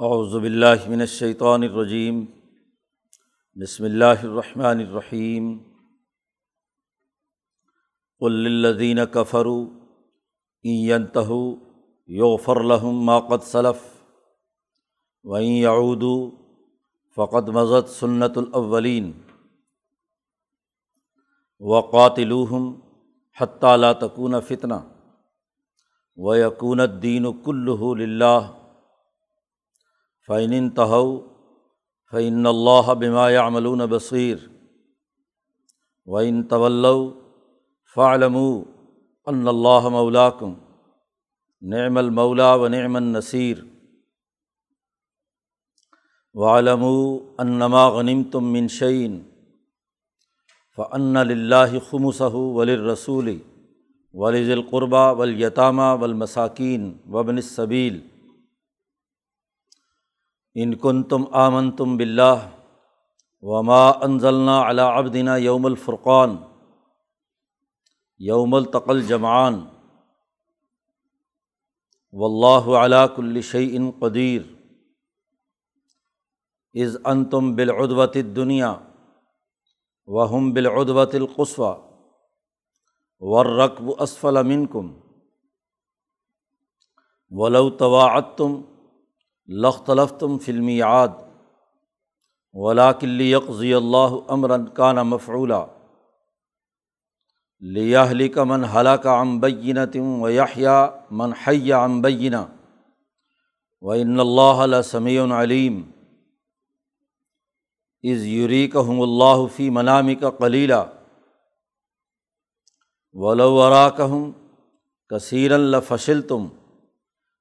اعوذ باللہ من الشیطان الرجیم، بسم اللہ الرحمن الرحیم۔ قل للذین کفروا ان ينتهوا یغفر لهم ما قد سلف وإن يعودوا فقد مضت سنت الاولین۔ وقاتلوہم حتیٰ لا تکون فتنہ۔ و یقون الدین کلہ للہ۔ فعین تہو فعن اللہ بما عملون بصیر وعین طول فعلم ان اللہ مولاکم نعم المولا و نعم النصیر وعلم انما غنم تم منشعین فن اللّہ خمصہ ولرسول ولز القربہ ولیطامہ ولمساکین وبن الصبیل ان کن تم آمن تم بلّہ وما انضلنا علا ابدینہ یوم الفرقان یوم التقل جمعان و اللہ علاء کلشی ان قدیر از ان تم بالعدوت دنیا وہم بالعدوت القصوہ ورقب اسفل امن کم ولو طواعت تم لختلف تم فلمی عاد ولا کلی یکضی اللہ امراً کان مفعولہ لیاہلی کا من حلا کا امبینہ تم و یاحیہ من حیہ امبینہ و ان اللہ سمیع علیم از یوری کہم اللہ فی منامی کا کلیلہ ولو ورا کہم کثیر الفشل تم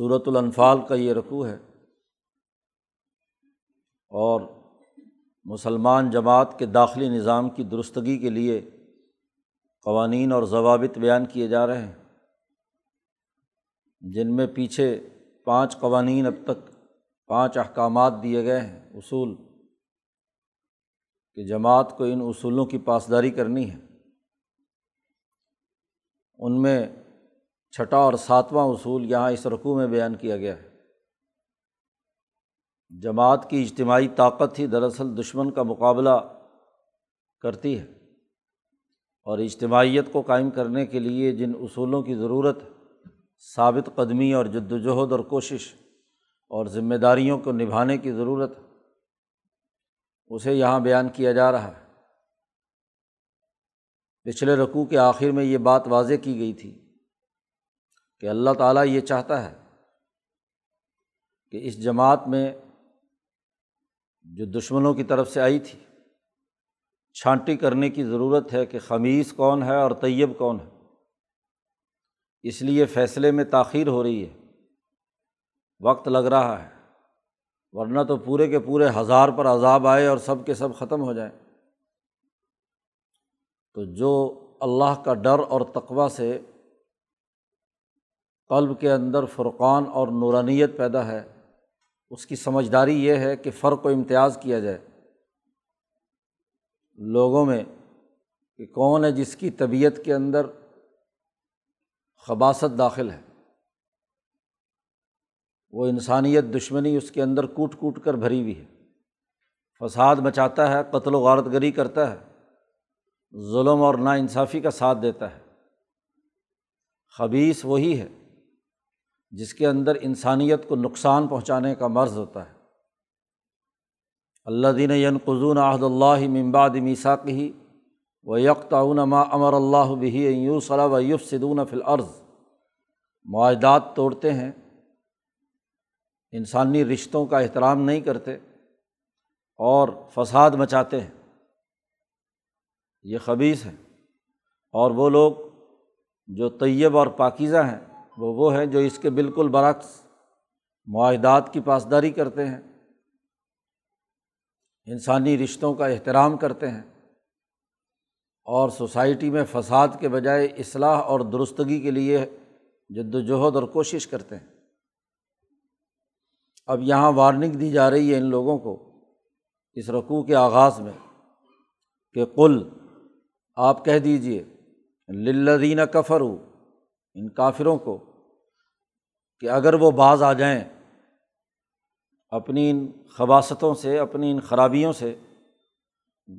صورت الانفال کا یہ رقوع ہے۔ اور مسلمان جماعت کے داخلی نظام کی درستگی کے لیے قوانین اور ضوابط بیان کیے جا رہے ہیں۔ جن میں پیچھے پانچ قوانین اب تک پانچ احکامات دیے گئے ہیں۔ اصول کہ جماعت کو ان اصولوں کی پاسداری کرنی ہے۔ ان میں چھٹا اور ساتواں اصول یہاں اس رقوع میں بیان کیا گیا ہے۔ جماعت کی اجتماعی طاقت ہی دراصل دشمن کا مقابلہ کرتی ہے اور اجتماعیت کو قائم کرنے کے لیے جن اصولوں کی ضرورت ثابت قدمی اور جد وجہد اور کوشش اور ذمہ داریوں کو نبھانے کی ضرورت اسے یہاں بیان کیا جا رہا ہے۔ پچھلے رقوع کے آخر میں یہ بات واضح کی گئی تھی کہ اللہ تعالیٰ یہ چاہتا ہے کہ اس جماعت میں جو دشمنوں کی طرف سے آئی تھی، چھانٹی کرنے کی ضرورت ہے کہ خمیص کون ہے اور طیب کون ہے۔ اس لیے فیصلے میں تاخیر ہو رہی ہے۔ وقت لگ رہا ہے، ورنہ تو پورے کے پورے ہزار پر عذاب آئے اور سب کے سب ختم ہو جائیں۔ تو جو اللہ کا ڈر اور تقوا سے قلب کے اندر فرقان اور نورانیت پیدا ہے۔ اس کی سمجھداری یہ ہے کہ فرق و امتیاز کیا جائے۔ لوگوں میں کہ کون ہے جس کی طبیعت کے اندر خباصت داخل ہے۔ وہ انسانیت دشمنی اس کے اندر کوٹ کوٹ کر بھری ہوئی ہے۔ فساد مچاتا ہے، قتل و غارت گری کرتا ہے۔ ظلم اور نا انصافی کا ساتھ دیتا ہے۔ خبیص وہی ہے۔ جس کے اندر انسانیت کو نقصان پہنچانے کا مرض ہوتا ہے۔ اللہ دین ین قزون عہد اللہ ممباد میساکی و یکتاون ما امر اللہ بہی یو صلاح و یوف صدون فلعرض معاہدات توڑتے ہیں۔ انسانی رشتوں کا احترام نہیں کرتے اور فساد مچاتے ہیں۔ یہ خبیص ہیں اور وہ لوگ جو طیب اور پاکیزہ ہیں۔ وہ وہ ہیں جو اس کے بالکل برعکس معاہدات کی پاسداری کرتے ہیں، انسانی رشتوں کا احترام کرتے ہیں اور سوسائٹی میں فساد کے بجائے اصلاح اور درستگی کے لیے جد وجہد اور کوشش کرتے ہیں۔ اب یہاں وارننگ دی جا رہی ہے ان لوگوں کو اس رقوع کے آغاز میں کہ کل آپ کہہ دیجیے للدین کفر ہو ان کافروں کو کہ اگر وہ بعض آ جائیں اپنی ان خباستوں سے، اپنی ان خرابیوں سے،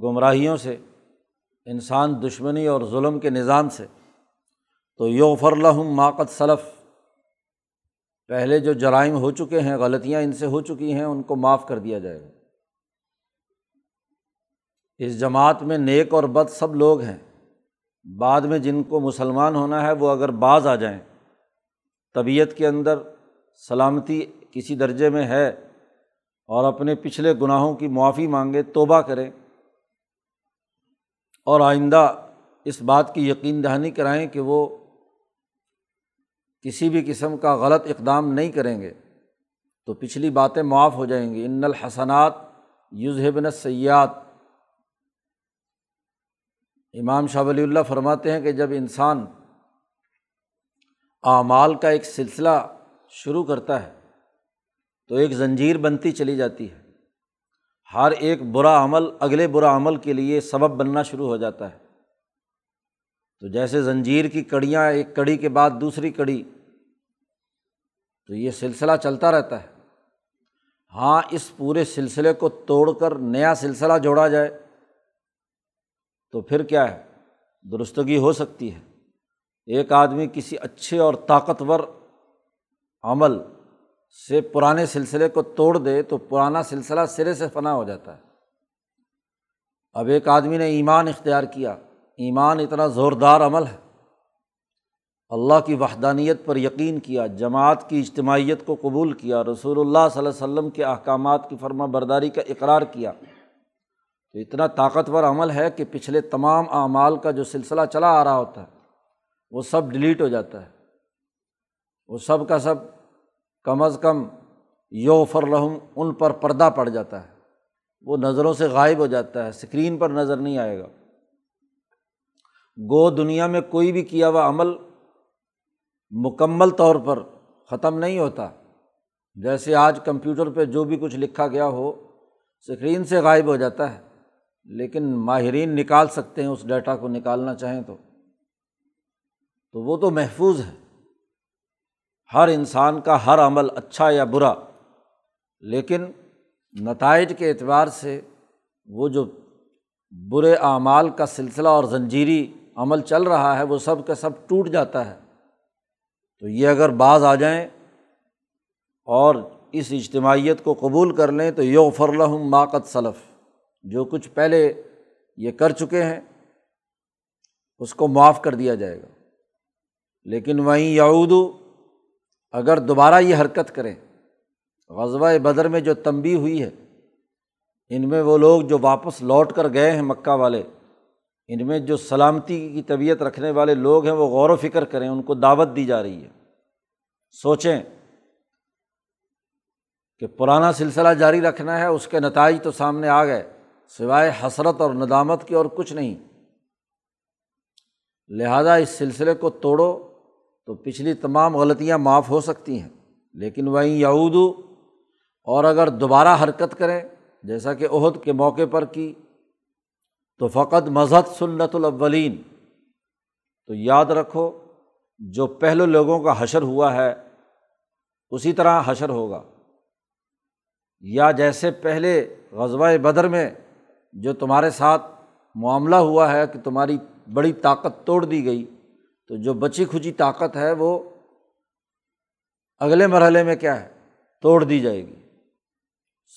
گمراہیوں سے، انسان دشمنی اور ظلم کے نظام سے، تو یو فرلحم ماقت صلف پہلے جو جرائم ہو چکے ہیں، غلطیاں ان سے ہو چکی ہیں، ان کو معاف کر دیا جائے گا۔ اس جماعت میں نیک اور بد سب لوگ ہیں۔ بعد میں جن کو مسلمان ہونا ہے، وہ اگر بعض آ جائیں طبیعت کے اندر سلامتی کسی درجے میں ہے اور اپنے پچھلے گناہوں کی معافی مانگے، توبہ کریں اور آئندہ اس بات کی یقین دہانی کرائیں کہ وہ کسی بھی قسم کا غلط اقدام نہیں کریں گے تو پچھلی باتیں معاف ہو جائیں گی۔ ان الحسنات یوزہبن سیات امام شاہ ولی اللہ فرماتے ہیں کہ جب انسان اعمال کا ایک سلسلہ شروع کرتا ہے تو ایک زنجیر بنتی چلی جاتی ہے۔ ہر ایک برا عمل اگلے برا عمل کے لیے سبب بننا شروع ہو جاتا ہے۔ تو جیسے زنجیر کی کڑیاں ایک کڑی کے بعد دوسری کڑی، تو یہ سلسلہ چلتا رہتا ہے۔ ہاں اس پورے سلسلے کو توڑ کر نیا سلسلہ جوڑا جائے تو پھر کیا ہے؟ درستگی ہو سکتی ہے۔ ایک آدمی کسی اچھے اور طاقتور عمل سے پرانے سلسلے کو توڑ دے تو پرانا سلسلہ سرے سے فنا ہو جاتا ہے۔ اب ایک آدمی نے ایمان اختیار کیا، ایمان اتنا زوردار عمل ہے۔ اللہ کی وحدانیت پر یقین کیا، جماعت کی اجتماعیت کو قبول کیا، رسول اللہ صلی اللہ علیہ وسلم کے احکامات کی فرما برداری کا اقرار کیا۔ تو اتنا طاقتور عمل ہے کہ پچھلے تمام اعمال کا جو سلسلہ چلا آ رہا ہوتا ہے وہ سب ڈیلیٹ ہو جاتا ہے۔ وہ سب کا سب کم از کم یو فرلحم ان پر پردہ پڑ جاتا ہے۔ وہ نظروں سے غائب ہو جاتا ہے اسکرین پر نظر نہیں آئے گا۔ گو دنیا میں کوئی بھی کیا ہوا عمل مکمل طور پر ختم نہیں ہوتا۔ جیسے آج کمپیوٹر پہ جو بھی کچھ لکھا گیا ہو اسکرین سے غائب ہو جاتا ہے۔ لیکن ماہرین نکال سکتے ہیں، اس ڈیٹا کو نکالنا چاہیں تو۔ تو وہ تو محفوظ ہے۔ ہر انسان کا ہر عمل اچھا یا برا، لیکن نتائج کے اعتبار سے وہ جو برے اعمال کا سلسلہ اور زنجیری عمل چل رہا ہے، وہ سب کا سب ٹوٹ جاتا ہے۔ تو یہ اگر بعض آ جائیں اور اس اجتماعیت کو قبول کر لیں تو یو فرلحم ماقت صلف جو کچھ پہلے یہ کر چکے ہیں، اس کو معاف کر دیا جائے گا۔ لیکن وہیں یعود اگر دوبارہ یہ حرکت کریں، غزوہ بدر میں جو تنبی ہوئی ہے، ان میں وہ لوگ جو واپس لوٹ کر گئے ہیں مکہ والے، ان میں جو سلامتی کی طبیعت رکھنے والے لوگ ہیں، وہ غور و فکر کریں، ان کو دعوت دی جا رہی ہے۔ سوچیں کہ پرانا سلسلہ جاری رکھنا ہے، اس کے نتائج تو سامنے آ گئے، سوائے حسرت اور ندامت کی اور کچھ نہیں۔ لہٰذا اس سلسلے کو توڑو تو پچھلی تمام غلطیاں معاف ہو سکتی ہیں۔ لیکن وہیں یعود اور اگر دوبارہ حرکت کریں، جیسا کہ عہد کے موقع پر کی، تو فقط مذہب سنت الاولین۔ تو یاد رکھو، جو پہلے لوگوں کا حشر ہوا ہے، اسی طرح حشر ہوگا۔ یا جیسے پہلے غزوہ بدر میں، جو تمہارے ساتھ معاملہ ہوا ہے کہ تمہاری بڑی طاقت توڑ دی گئی۔ تو جو بچی کھچی طاقت ہے وہ اگلے مرحلے میں کیا ہے؟ توڑ دی جائے گی۔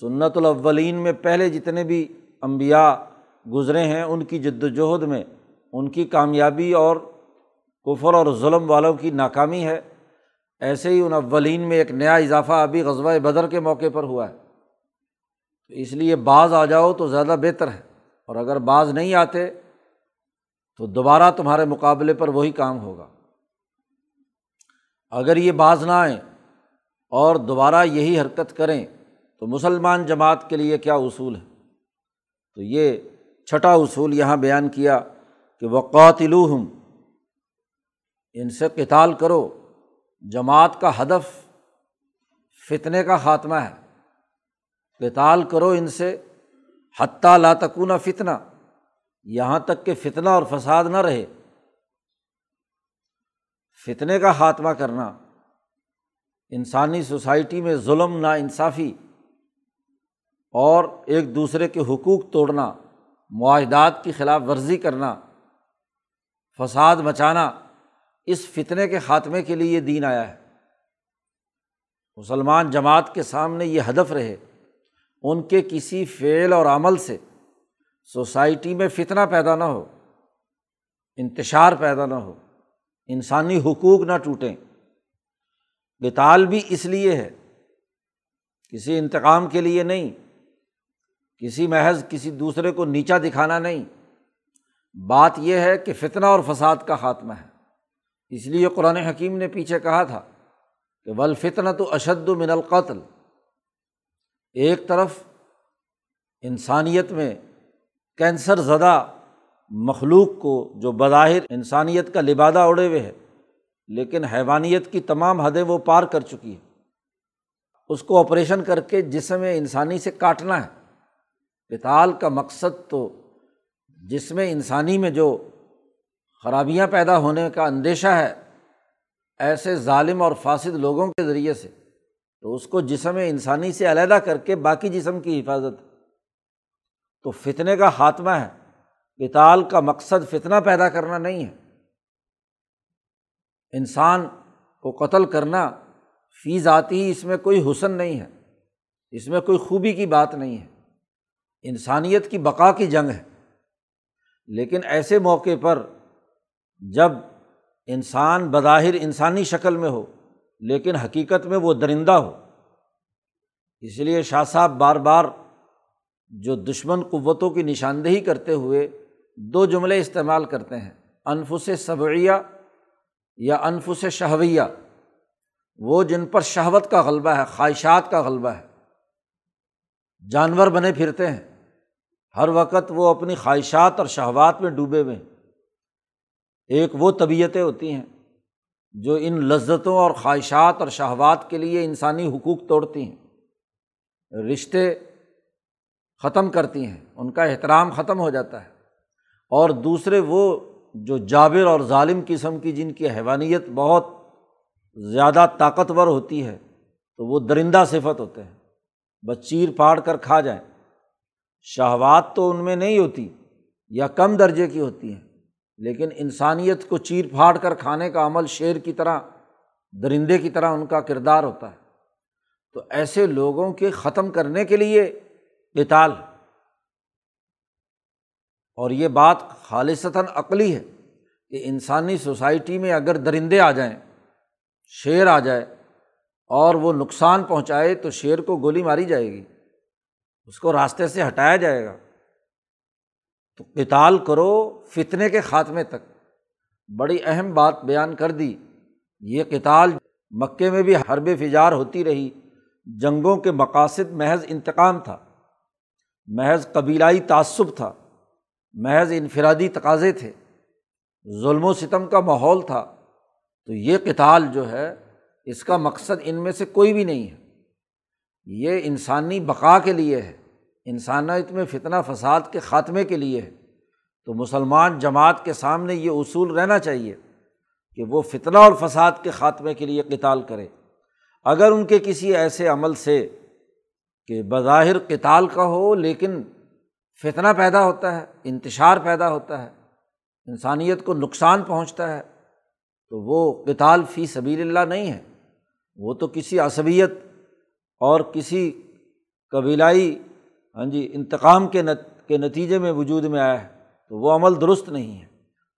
سنت الاولین میں پہلے جتنے بھی امبیا گزرے ہیں، ان کی جد وجہد میں ان کی کامیابی اور کفر اور ظلم والوں کی ناکامی ہے۔ ایسے ہی ان اولین میں ایک نیا اضافہ ابھی غزوہ بدر کے موقع پر ہوا ہے۔ تو اس لیے بعض آ جاؤ تو زیادہ بہتر ہے۔ اور اگر بعض نہیں آتے تو دوبارہ تمہارے مقابلے پر وہی کام ہوگا۔ اگر یہ باز نہ آئیں اور دوبارہ یہی حرکت کریں تو مسلمان جماعت کے لیے کیا اصول ہے؟ تو یہ چھٹا اصول یہاں بیان کیا کہ وقاتلو ہم ان سے کتال کرو۔ جماعت کا ہدف فتنے کا خاتمہ ہے۔ کتال کرو ان سے، حتیٰ لاتکون فتنہ۔ یہاں تک کہ فتنہ اور فساد نہ رہے۔ فتنے کا خاتمہ کرنا، انسانی سوسائٹی میں ظلم نا انصافی اور ایک دوسرے کے حقوق توڑنا، معاہدات کی خلاف ورزی کرنا، فساد مچانا، اس فتنے کے خاتمے کے لیے یہ دین آیا ہے۔ مسلمان جماعت کے سامنے یہ ہدف رہے، ان کے کسی فعل اور عمل سے سوسائٹی میں فتنہ پیدا نہ ہو، انتشار پیدا نہ ہو، انسانی حقوق نہ ٹوٹیں۔ بتال بھی اس لیے ہے، کسی انتقام کے لیے نہیں، کسی محض کسی دوسرے کو نیچا دکھانا نہیں۔ بات یہ ہے کہ فتنہ اور فساد کا خاتمہ ہے۔ اس لیے قرآن حکیم نے پیچھے کہا تھا کہ ولفتنا تو اشد من القتل۔ ایک طرف انسانیت میں کینسر زدہ مخلوق کو جو بظاہر انسانیت کا لبادہ اڑے ہوئے ہے، لیکن حیوانیت کی تمام حدیں وہ پار کر چکی ہے اس کو آپریشن کر کے جسم انسانی سے کاٹنا ہے۔ پتال کا مقصد تو جسم انسانی میں جو خرابیاں پیدا ہونے کا اندیشہ ہے، ایسے ظالم اور فاصد لوگوں کے ذریعے سے۔ تو اس کو جسم انسانی سے علیحدہ کر کے باقی جسم کی حفاظت تو فتنے کا خاتمہ ہے۔ کتال کا مقصد فتنہ پیدا کرنا نہیں ہے۔ انسان کو قتل کرنا فی ذاتی ہی اس میں کوئی حسن نہیں ہے۔ اس میں کوئی خوبی کی بات نہیں ہے۔ انسانیت کی بقا کی جنگ ہے۔ لیکن ایسے موقع پر جب انسان بظاہر انسانی شکل میں ہو، لیکن حقیقت میں وہ درندہ ہو۔ اس لیے شاہ صاحب بار بار جو دشمن قوتوں کی نشاندہی کرتے ہوئے دو جملے استعمال کرتے ہیں، انفس صبعیہ یا انفس شہویہ۔ وہ جن پر شہوت کا غلبہ ہے، خواہشات کا غلبہ ہے۔ جانور بنے پھرتے ہیں۔ ہر وقت وہ اپنی خواہشات اور شہوات میں ڈوبے ہوئے ہیں۔ ایک وہ طبیعتیں ہوتی ہیں جو ان لذتوں اور خواہشات اور شہوات کے لیے انسانی حقوق توڑتی ہیں۔ رشتے ختم کرتی ہیں، ان کا احترام ختم ہو جاتا ہے۔ اور دوسرے وہ جو جابر اور ظالم قسم کی جن کی حیوانیت بہت زیادہ طاقتور ہوتی ہے، تو وہ درندہ صفت ہوتے ہیں۔ بس چیر پھاڑ کر کھا جائیں۔ شہوات تو ان میں نہیں ہوتی یا کم درجے کی ہوتی ہیں، لیکن انسانیت کو چیر پھاڑ کر کھانے کا عمل شیر کی طرح، درندے کی طرح ان کا کردار ہوتا ہے۔ تو ایسے لوگوں کے ختم کرنے کے لیے بتال اور یہ بات خالصتاً عقلی ہے کہ انسانی سوسائٹی میں اگر درندے آ جائیں، شیر آ جائے اور وہ نقصان پہنچائے، تو شیر کو گولی ماری جائے گی۔ اس کو راستے سے ہٹایا جائے گا۔ تو کتال کرو فتنے کے خاتمے تک۔ بڑی اہم بات بیان کر دی۔ یہ کتال مکے میں بھی حرب فجار ہوتی رہی۔ جنگوں کے مقاصد محض انتقام تھا۔ محض قبیلائی تعصب تھا، محض انفرادی تقاضے تھے، ظلم و ستم کا ماحول تھا۔ تو یہ کتال جو ہے، اس کا مقصد ان میں سے کوئی بھی نہیں ہے۔ یہ انسانی بقا کے لیے ہے، انسانیت میں فتنہ فساد کے خاتمے کے لیے ہے۔ تو مسلمان جماعت کے سامنے یہ اصول رہنا چاہیے کہ وہ فتنہ اور فساد کے خاتمے کے لیے کتال کرے۔ اگر ان کے کسی ایسے عمل سے کہ بظاہر کتال کا ہو لیکن فتنہ پیدا ہوتا ہے، انتشار پیدا ہوتا ہے، انسانیت کو نقصان پہنچتا ہے، تو وہ کتال فی سبیل اللہ نہیں ہے۔ وہ تو کسی عصبیت اور کسی قبیلائی ہاں جی انتقام کے نت، کے نتیجے میں وجود میں آیا ہے، تو وہ عمل درست نہیں ہے۔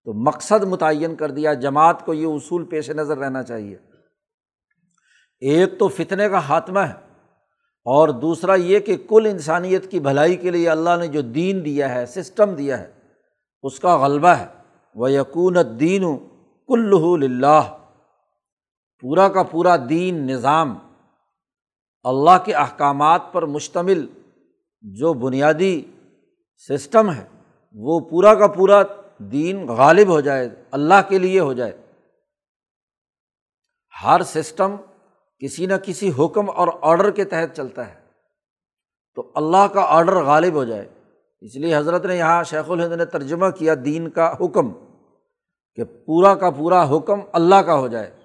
تو مقصد متعین کر دیا، جماعت کو یہ اصول پیش نظر رہنا چاہیے۔ ایک تو فتنے کا خاتمہ ہے۔ اور دوسرا یہ کہ کل انسانیت کی بھلائی کے لیے اللہ نے جو دین دیا ہے، سسٹم دیا ہے، اس کا غلبہ ہے۔ وہ یقون دین کل پورا کا پورا دین نظام اللہ کے احکامات پر مشتمل جو بنیادی سسٹم ہے، وہ پورا کا پورا دین غالب ہو جائے، اللہ کے لیے ہو جائے۔ ہر سسٹم کسی نہ کسی حکم اور آڈر کے تحت چلتا ہے۔ تو اللہ کا آڈر غالب ہو جائے۔ اس لیے حضرت نے یہاں شیخ الہند نے ترجمہ کیا دین کا حکم کہ پورا کا پورا حکم اللہ کا ہو جائے۔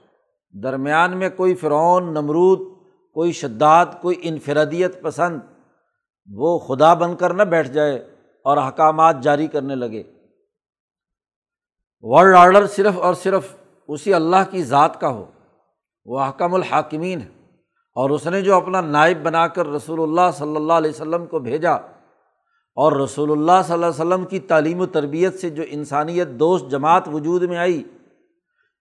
درمیان میں کوئی فرعون، نمرود، کوئی شداد، کوئی انفرادیت پسند، وہ خدا بن کر نہ بیٹھ جائے اور احکامات جاری کرنے لگے۔ ورلڈ آرڈر صرف اور صرف اسی اللہ کی ذات کا ہو۔ وہ حکم الحاکمین ہے اور اس نے جو اپنا نائب بنا کر رسول اللہ صلی اللہ علیہ وسلم کو بھیجا، اور رسول اللہ صلی اللہ علیہ وسلم کی تعلیم و تربیت سے جو انسانیت دوست جماعت وجود میں آئی،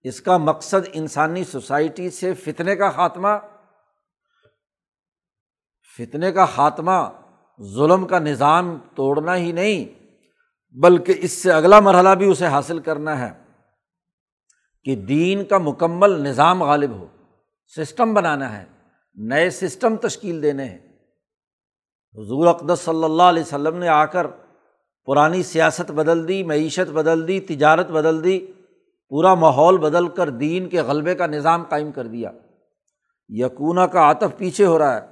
اس کا مقصد انسانی سوسائٹی سے فتنے کا خاتمہ، فتنے کا خاتمہ، ظلم کا نظام توڑنا ہی نہیں، بلکہ اس سے اگلا مرحلہ بھی اسے حاصل کرنا ہے۔ کہ دین کا مکمل نظام غالب ہو، سسٹم بنانا ہے، نئے سسٹم تشکیل دینے ہیں۔ حضور اقدس صلی اللہ علیہ وسلم نے آ کر پرانی سیاست بدل دی، معیشت بدل دی، تجارت بدل دی، پورا ماحول بدل کر دین کے غلبے کا نظام قائم کر دیا۔ یقونا کا آتف پیچھے ہو رہا ہے۔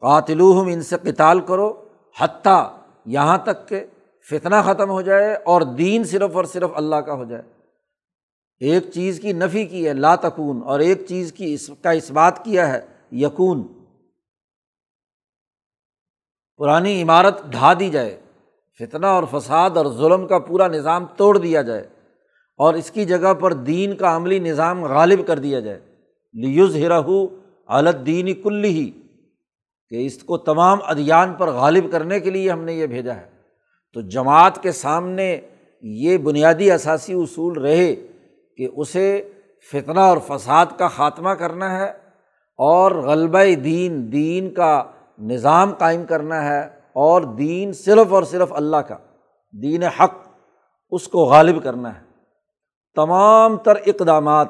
قاتلوہم، ان سے قتال کرو، حتیٰ یہاں تک کہ فتنہ ختم ہو جائے اور دین صرف اور صرف اللہ کا ہو جائے۔ ایک چیز کی نفی کی ہے لاتکون اور ایک چیز کی اس کا اس بات کیا ہے یقون پرانی عمارت ڈھا دی جائے، فتنہ اور فساد اور ظلم کا پورا نظام توڑ دیا جائے، اور اس کی جگہ پر دین کا عملی نظام غالب کر دیا جائے۔ لیوز ہرہو دینی کل ہی کہ اس کو تمام ادیان پر غالب کرنے کے لیے ہم نے یہ بھیجا ہے۔ تو جماعت کے سامنے یہ بنیادی اثاثی اصول رہے۔ کہ اسے فتنہ اور فساد کا خاتمہ کرنا ہے اور غلبہ دین دین کا نظام قائم کرنا ہے اور دین صرف اور صرف اللہ کا، دین حق، اس کو غالب کرنا ہے۔ تمام تر اقدامات،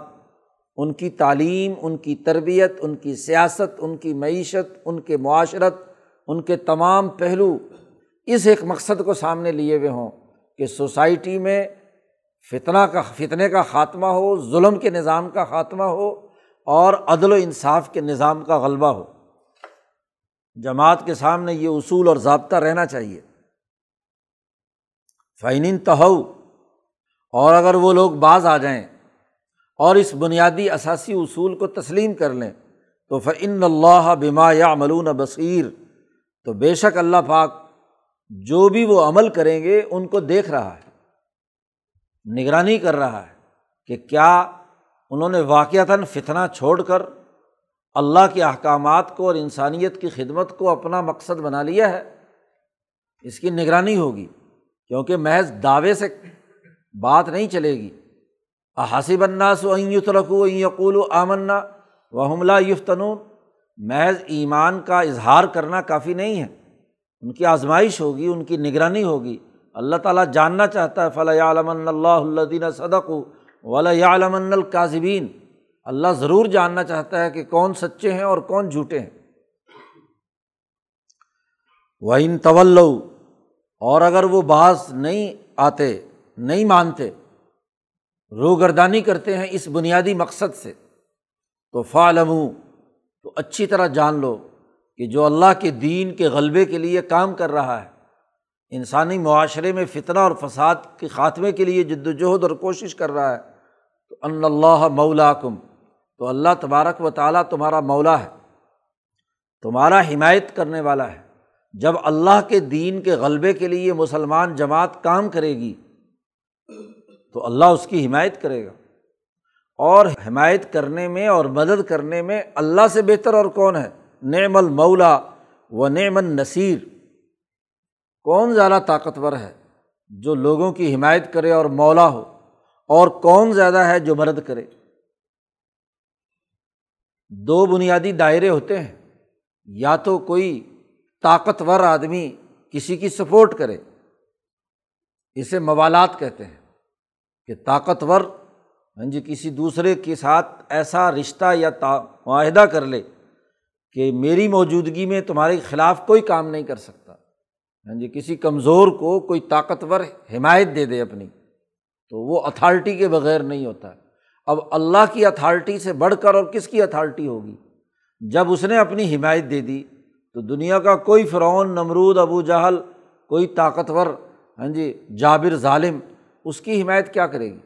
ان کی تعلیم، ان کی تربیت، ان کی سیاست، ان کی معیشت، ان کے معاشرت، ان کے تمام پہلو اس ایک مقصد کو سامنے لیے ہوئے ہوں کہ سوسائٹی میں فتنہ کا فتنے کا خاتمہ ہو، ظلم کے نظام کا خاتمہ ہو اور عدل و انصاف کے نظام کا غلبہ ہو۔ جماعت کے سامنے یہ اصول اور ضابطہ رہنا چاہیے۔ فائن تہو اور اگر وہ لوگ بعض آ جائیں اور اس بنیادی اثاثی اصول کو تسلیم کر لیں، تو فعن اللہ بما یا ملون بصیر تو بے شک اللہ پاک جو بھی وہ عمل کریں گے، ان کو دیکھ رہا ہے۔ نگرانی کر رہا ہے کہ کیا انہوں نے واقعتاً فتنہ چھوڑ کر اللہ کے احکامات کو اور انسانیت کی خدمت کو اپنا مقصد بنا لیا ہے؟ اس کی نگرانی ہوگی، کیونکہ محض دعوے سے بات نہیں چلے گی۔ حاصب الناس و رکھو یقول و آمنا و حملہ یفتنون۔ محض ایمان کا اظہار کرنا کافی نہیں ہے۔ ان کی آزمائش ہوگی، ان کی نگرانی ہوگی۔ اللہ تعالیٰ جاننا چاہتا ہے فلاں عالم اللہ اللہ صدق ولا عالم القاظبین اللہ ضرور جاننا چاہتا ہے کہ کون سچے ہیں اور کون جھوٹے ہیں۔ وہ ان طول اور اگر وہ بعض نہیں آتے، نہیں مانتے، روگردانی کرتے ہیں اس بنیادی مقصد سے، تو فعالم تو اچھی طرح جان لو کہ جو اللہ کے دین کے غلبے کے لیے کام کر رہا ہے انسانی معاشرے میں فتنہ اور فساد کے خاتمے کے لیے جد وجہد اور کوشش کر رہا ہے۔ تو ان اللہ مولا کم تو اللہ تبارک و تعالیٰ تمہارا مولا ہے، تمہارا حمایت کرنے والا ہے۔ جب اللہ کے دین کے غلبے کے لیے مسلمان جماعت کام کرے گی، تو اللہ اس کی حمایت کرے گا۔ اور حمایت کرنے میں اور مدد کرنے میں اللہ سے بہتر اور کون ہے؟ نعم المولا و نعم النصیر۔ کون زیادہ طاقتور ہے جو لوگوں کی حمایت کرے اور مولا ہو؟ اور کون زیادہ ہے جو مدد کرے؟ دو بنیادی دائرے ہوتے ہیں۔ یا تو کوئی طاقتور آدمی کسی کی سپورٹ کرے، اسے موالات کہتے ہیں، کہ طاقتور ہاں جی کسی دوسرے کے ساتھ ایسا رشتہ یا معاہدہ کر لے کہ میری موجودگی میں تمہارے خلاف کوئی کام نہیں کر سکتا۔ ہاں جی کسی کمزور کو کوئی طاقتور حمایت دے دے اپنی، تو وہ اتھارٹی کے بغیر نہیں ہوتا۔ اب اللہ کی اتھارٹی سے بڑھ کر اور کس کی اتھارٹی ہوگی؟ جب اس نے اپنی حمایت دے دی، تو دنیا کا کوئی فرعون، نمرود، ابو جہل، کوئی طاقتور ہاں جی جابر ظالم، اس کی حمایت کیا کرے گی؟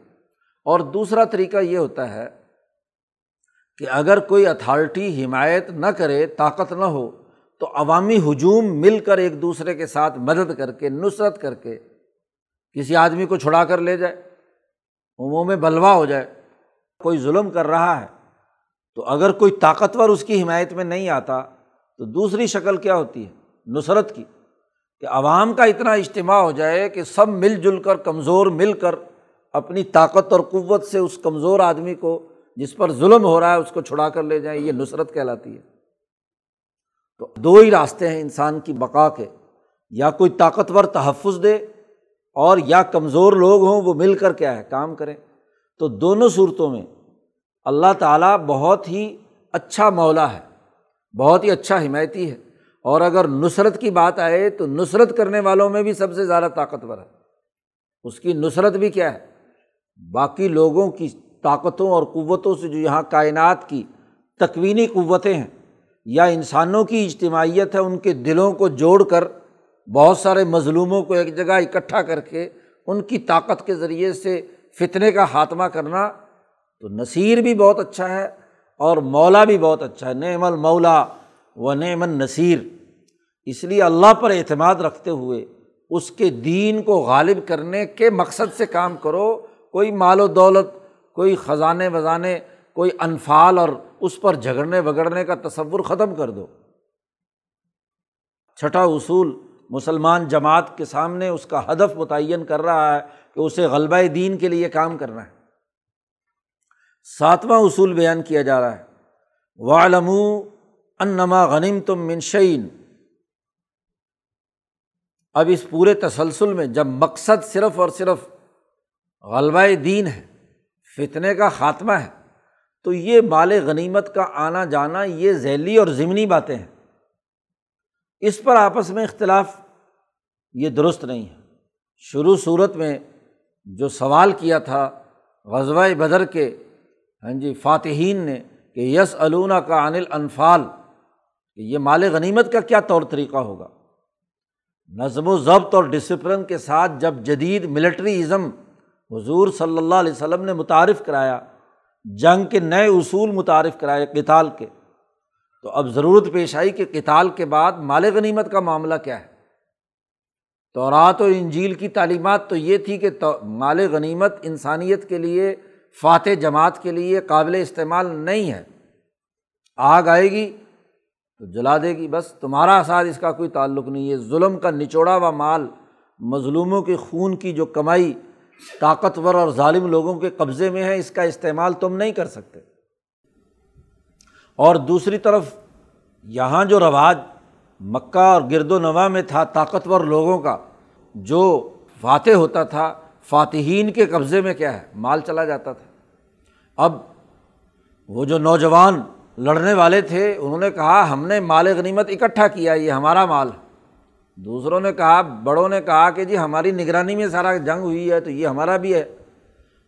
اور دوسرا طریقہ یہ ہوتا ہے کہ اگر کوئی اتھارٹی حمایت نہ کرے، طاقت نہ ہو تو عوامی ہجوم مل کر ایک دوسرے کے ساتھ مدد کر کے، نصرت کر کے کسی آدمی کو چھڑا کر لے جائے عموم میں بلوا ہو جائے، کوئی ظلم کر رہا ہے، تو اگر کوئی طاقتور اس کی حمایت میں نہیں آتا تو دوسری شکل کیا ہوتی ہے؟ نصرت کی، کہ عوام کا اتنا اجتماع ہو جائے کہ سب مل جل کر، کمزور مل کر اپنی طاقت اور قوت سے اس کمزور آدمی کو جس پر ظلم ہو رہا ہے اس کو چھڑا کر لے جائیں، یہ نصرت کہلاتی ہے۔ تو دو ہی راستے ہیں انسان کی بقا کے۔ یا کوئی طاقتور تحفظ دے اور یا کمزور لوگ ہوں، وہ مل کر کیا ہے، کام کریں۔ تو دونوں صورتوں میں اللہ تعالیٰ بہت ہی اچھا مولا ہے، بہت ہی اچھا حمایتی ہے۔ اور اگر نصرت کی بات آئے تو نصرت کرنے والوں میں بھی سب سے زیادہ طاقتور ہے۔ اس کی نصرت بھی کیا ہے؟ باقی لوگوں کی طاقتوں اور قوتوں سے جو یہاں کائنات کی تکوینی قوتیں ہیں۔ یا انسانوں کی اجتماعیت ہے، ان کے دلوں کو جوڑ کر بہت سارے مظلوموں کو ایک جگہ اکٹھا کر کے ان کی طاقت کے ذریعے سے فتنے کا خاتمہ کرنا تو نصیر بھی بہت اچھا ہے اور مولا بھی بہت اچھا ہے۔ نعم المولا و نعم النصیر۔ اس لیے اللہ پر اعتماد رکھتے ہوئے اس کے دین کو غالب کرنے کے مقصد سے کام کرو۔ کوئی مال و دولت، کوئی خزانے وزانے کوئی انفال اور اس پر جھگڑنے بگڑنے کا تصور ختم کر دو۔ چھٹا اصول مسلمان جماعت کے سامنے اس کا ہدف متعین کر رہا ہے کہ اسے غلبہ دین کے لیے کام کرنا ہے۔ ساتواں اصول بیان کیا جا رہا ہے۔ والم انما غنیم تم منشین اب اس پورے تسلسل میں جب مقصد صرف اور صرف غلبہ دین ہے، فتنے کا خاتمہ ہے۔ تو یہ مال غنیمت کا آنا جانا یہ ذیلی اور ضمنی باتیں ہیں۔ اس پر آپس میں اختلاف یہ درست نہیں ہے۔ شروع صورت میں جو سوال کیا تھا غزوہ بدر کے ہاں جی فاتحین نے کہ یس علونا کا انل انفال کہ یہ مال غنیمت کا کیا طور طریقہ ہوگا؟ نظم و ضبط اور ڈسپلن کے ساتھ جب جدید ملٹری ازم حضور صلی اللہ علیہ وسلم نے متعارف کرایا جنگ کے نئے اصول متعارف کرائے کتال کے۔ تو اب ضرورت پیش آئی کہ کتال کے بعد مال غنیمت کا معاملہ کیا ہے۔ تو رات اور انجیل کی تعلیمات تو یہ تھی کہ مال غنیمت انسانیت کے لیے، فاتح جماعت کے لیے قابل استعمال نہیں ہے۔ آگ آئے گی تو جلا دے گی، بس تمہارا ساتھ اس کا کوئی تعلق نہیں ہے۔ ظلم کا نچوڑا ہوا مال مظلوموں کے خون کی جو کمائی طاقتور اور ظالم لوگوں کے قبضے میں ہے اس کا استعمال تم نہیں کر سکتے۔ اور دوسری طرف، یہاں جو رواج مکہ اور گرد و نواح میں تھا، طاقتور لوگوں کا، جو فاتح ہوتا تھا، فاتحین کے قبضے میں کیا ہے؟ مال چلا جاتا تھا۔ اب وہ جو نوجوان لڑنے والے تھے، انہوں نے کہا، ہم نے مال غنیمت اکٹھا کیا، یہ ہمارا مال ہے۔ دوسروں نے کہا، بڑوں نے کہا کہ جی ہماری نگرانی میں سارا جنگ ہوئی ہے، تو یہ ہمارا بھی ہے۔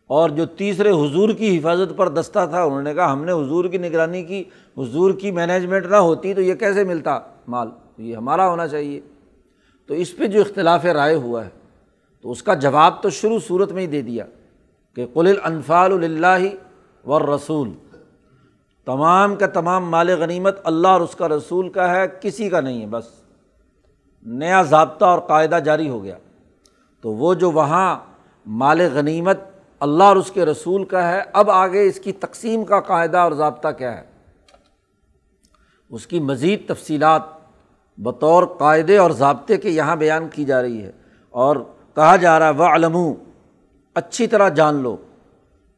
اور جو تیسرے حضور کی حفاظت پر دستہ تھا، انہوں نے کہا، ہم نے حضور کی نگرانی کی، حضور کی مینجمنٹ نہ ہوتی تو یہ کیسے ملتا؟ مال یہ ہمارا ہونا چاہیے۔ تو اس پہ جو اختلاف رائے ہوا ہے، تو اس کا جواب تو شروع صورت میں ہی دے دیا کہ قل الانفال اللہ و رسول تمام کا تمام مال غنیمت اللہ اور اس کا رسول کا ہے، کسی کا نہیں ہے، بس۔ نیا ضابطہ اور قاعدہ جاری ہو گیا۔ تو وہ جو وہاں مال غنیمت اللہ اور اس کے رسول کا ہے، اب آگے اس کی تقسیم کا قاعدہ اور ضابطہ کیا ہے؟ اس کی مزید تفصیلات بطور قاعدے اور ضابطے کے یہاں بیان کی جا رہی ہے۔ اور کہا جا رہا ہے وہ اچھی طرح جان لو۔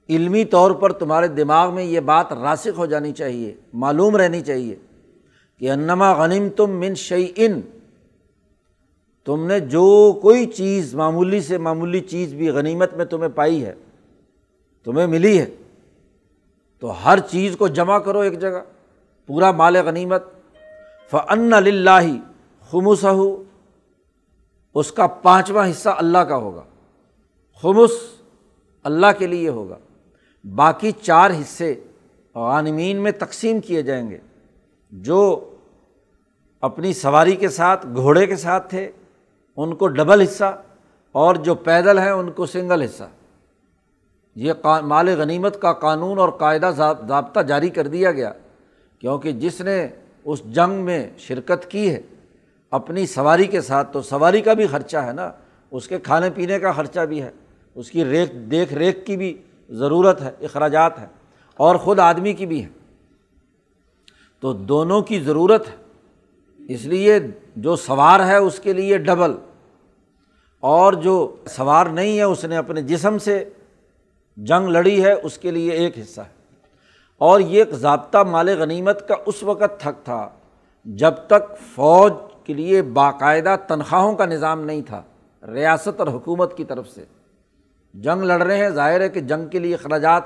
علمی طور پر تمہارے دماغ میں یہ بات راسک ہو جانی چاہیے، معلوم رہنی چاہیے کہ انما غنیم تم من شعی ان تم نے جو کوئی چیز معمولی سے معمولی چیز بھی غنیمت میں تمہیں پائی ہے، تمہیں ملی ہے، تو ہر چیز کو جمع کرو ایک جگہ، پورا مال غنیمت۔ فن اللہ خمس ہو اس کا پانچواں حصہ اللہ کا ہوگا۔ خمس اللہ کے لیے ہوگا۔ باقی چار حصے غانمین میں تقسیم کیے جائیں گے۔ جو اپنی سواری کے ساتھ، گھوڑے کے ساتھ تھے ان کو ڈبل حصہ اور جو پیدل ہیں ان کو سنگل حصہ۔ یہ مال غنیمت کا قانون اور قاعدہ ضابطہ جاری کر دیا گیا، کیونکہ جس نے اس جنگ میں شرکت کی ہے، اپنی سواری کے ساتھ، تو سواری کا بھی خرچہ ہے نا، اس کے کھانے پینے کا خرچہ بھی ہے، اس کی ریکھ دیکھ ریکھ کی بھی ضرورت ہے، اخراجات ہے اور خود آدمی کی بھی ہے تو دونوں کی ضرورت ہے، اس لیے جو سوار ہے اس کے لیے ڈبل۔ اور جو سوار نہیں ہے، اس نے اپنے جسم سے جنگ لڑی ہے، اس کے لیے ایک حصہ ہے۔ اور یہ ایک ضابطہ مال غنیمت کا اس وقت تھک تھا، جب تک فوج کے لیے باقاعدہ تنخواہوں کا نظام نہیں تھا، ریاست اور حکومت کی طرف سے۔ جنگ لڑ رہے ہیں، ظاہر ہے کہ جنگ کے لیے اخراجات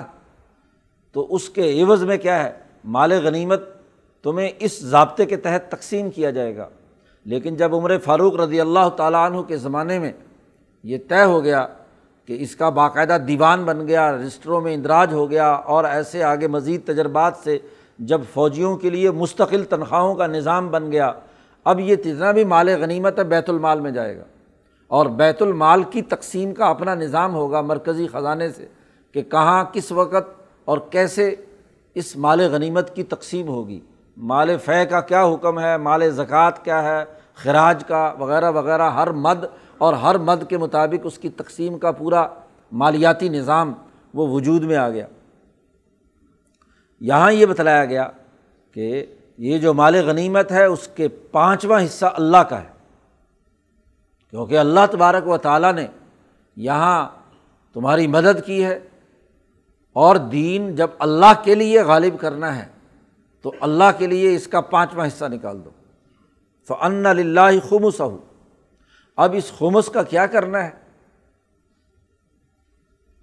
تو اس کے عوض میں کیا ہے؟ مال غنیمت تمہیں اس ضابطے کے تحت تقسیم کیا جائے گا۔ لیکن جب عمر فاروق رضی اللہ تعالیٰ عنہ کے زمانے میں یہ طے ہو گیا کہ اس کا باقاعدہ دیوان بن گیا، رجسٹروں میں اندراج ہو گیا اور ایسے آگے مزید تجربات سے جب فوجیوں کے لیے مستقل تنخواہوں کا نظام بن گیا، اب یہ جتنا بھی مال غنیمت ہے بیت المال میں جائے گا۔ اور بیت المال کی تقسیم کا اپنا نظام ہوگا مرکزی خزانے سے کہ کہاں، کس وقت اور کیسے اس مال غنیمت کی تقسیم ہوگی۔ مال فے کا کیا حکم ہے؟ مال زکوٰۃ کیا ہے؟ خراج کا، وغیرہ وغیرہ، ہر مد اور ہر مد کے مطابق اس کی تقسیم کا پورا مالیاتی نظام وہ وجود میں آ گیا۔ یہاں یہ بتلایا گیا کہ یہ جو مال غنیمت ہے، اس کے پانچواں حصہ اللہ کا ہے۔ کیونکہ اللہ تبارک و تعالیٰ نے یہاں تمہاری مدد کی ہے اور دین جب اللہ کے لیے غالب کرنا ہے تو اللہ کے لیے اس کا پانچواں حصہ نکال دو۔ فن اللہ خمس ہو اب اس خمس کا کیا کرنا ہے؟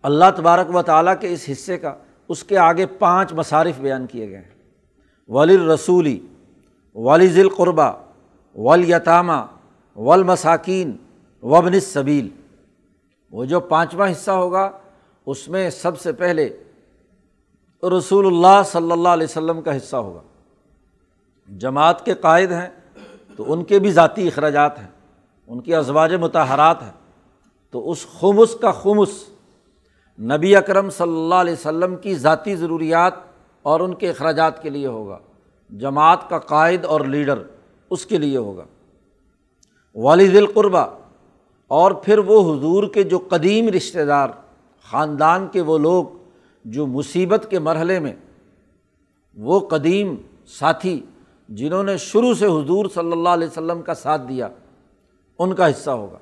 اللہ تبارک و تعالیٰ کے اس حصے کا، اس کے آگے پانچ مصارف بیان کیے گئے ہیں۔ ولی رسولی ولی ذیل قربہ ولیتامہ ولمساکین وبن صبیل وہ جو پانچواں حصہ ہوگا، اس میں سب سے پہلے رسول اللہ صلی اللہ علیہ وسلم کا حصہ ہوگا۔ جماعت کے قائد ہیں تو ان کے بھی ذاتی اخراجات ہیں، ان کی ازواج متحرات ہیں۔ تو اس خمس کا خمس نبی اکرم صلی اللہ علیہ وسلم کی ذاتی ضروریات اور ان کے اخراجات کے لیے ہوگا۔ جماعت کا قائد اور لیڈر اس کے لیے ہوگا۔ والد القربہ اور پھر وہ حضور کے جو قدیم رشتہ دار، خاندان کے وہ لوگ جو مصیبت کے مرحلے میں وہ قدیم ساتھی جنہوں نے شروع سے حضور صلی اللہ علیہ وسلم کا ساتھ دیا، ان کا حصہ ہوگا۔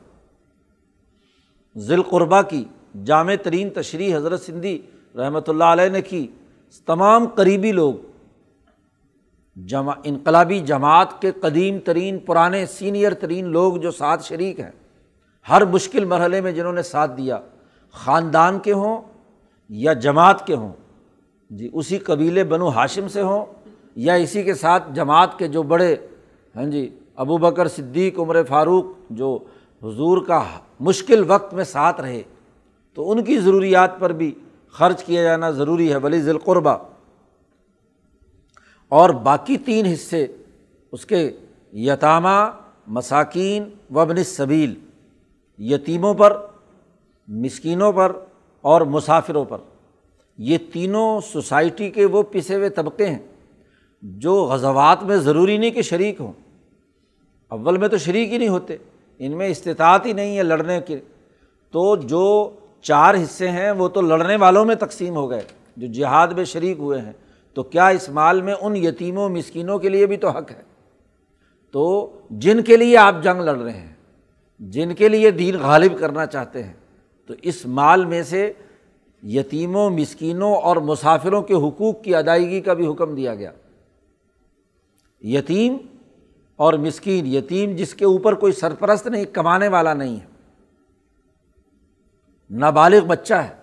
ذیل کی جامع ترین تشریح حضرت سندھی رحمۃ اللہ علیہ نے کی۔ تمام قریبی لوگ، جمع، انقلابی جماعت کے قدیم ترین، پرانے سینئر ترین لوگ جو ساتھ شریک ہیں، ہر مشکل مرحلے میں جنہوں نے ساتھ دیا، خاندان کے ہوں یا جماعت کے ہوں جی اسی قبیلے بنو ہاشم سے ہوں، یا اسی کے ساتھ جماعت کے جو بڑے ہیں جی ابو بکر صدیق، عمر فاروق، جو حضور کا مشکل وقت میں ساتھ رہے، تو ان کی ضروریات پر بھی خرچ کیا جانا ضروری ہے، ولی ذیل اور باقی تین حصے اس کے یتامہ، مساکین وبن صبیل یتیموں پر، مسکینوں پر اور مسافروں پر۔ یہ تینوں سوسائٹی کے وہ پسے ہوئے طبقے ہیں جو غزوات میں ضروری نہیں کہ شریک ہوں۔ اول میں تو شریک ہی نہیں ہوتے، ان میں استطاعت ہی نہیں ہے لڑنے کے۔ تو جو چار حصے ہیں وہ تو لڑنے والوں میں تقسیم ہو گئے، جو جہاد میں شریک ہوئے ہیں۔ تو کیا اس مال میں ان یتیموں، مسکینوں کے لیے بھی تو حق ہے؟ تو جن کے لیے آپ جنگ لڑ رہے ہیں، جن کے لیے دین غالب کرنا چاہتے ہیں تو اس مال میں سے یتیموں، مسکینوں اور مسافروں کے حقوق کی ادائیگی کا بھی حکم دیا گیا۔ یتیم اور مسکین، یتیم جس کے اوپر کوئی سرپرست نہیں، کمانے والا نہیں ہے۔ نابالغ بچہ ہے،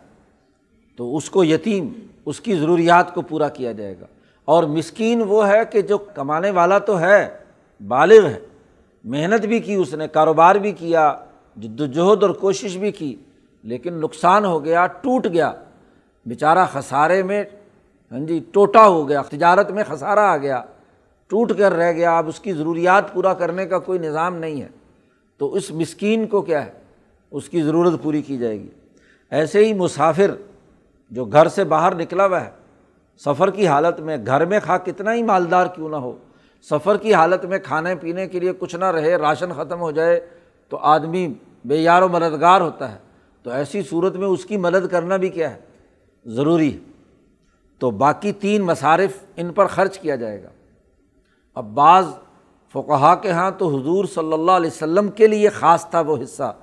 تو اس کو یتیم، اس کی ضروریات کو پورا کیا جائے گا۔ اور مسکین وہ ہے کہ جو کمانے والا تو ہے، بالغ ہے۔ محنت بھی کی اس نے، کاروبار بھی کیا، جد وجہد اور کوشش بھی کی۔ لیکن نقصان ہو گیا، ٹوٹ گیا۔ بیچارہ خسارے میں ہاں جی ٹوٹا ہو گیا، تجارت میں خسارہ آ گیا، ٹوٹ کر رہ گیا۔ اب اس کی ضروریات پورا کرنے کا کوئی نظام نہیں ہے۔ تو اس مسکین کو کیا ہے؟ اس کی ضرورت پوری کی جائے گی۔ ایسے ہی مسافر جو گھر سے باہر نکلا ہوا ہے، سفر کی حالت میں گھر میں کھا، کتنا ہی مالدار کیوں نہ ہو، سفر کی حالت میں کھانے پینے کے لیے کچھ نہ رہے، راشن ختم ہو جائے، تو آدمی بے یار و مددگار ہوتا ہے۔ تو ایسی صورت میں اس کی مدد کرنا بھی کیا ہے؟ ضروری ہے۔ تو باقی تین مصارف ان پر خرچ کیا جائے گا۔ اب بعض فقہا کے یہاں تو حضور صلی اللہ علیہ وسلم کے لیے خاص تھا وہ حصہ،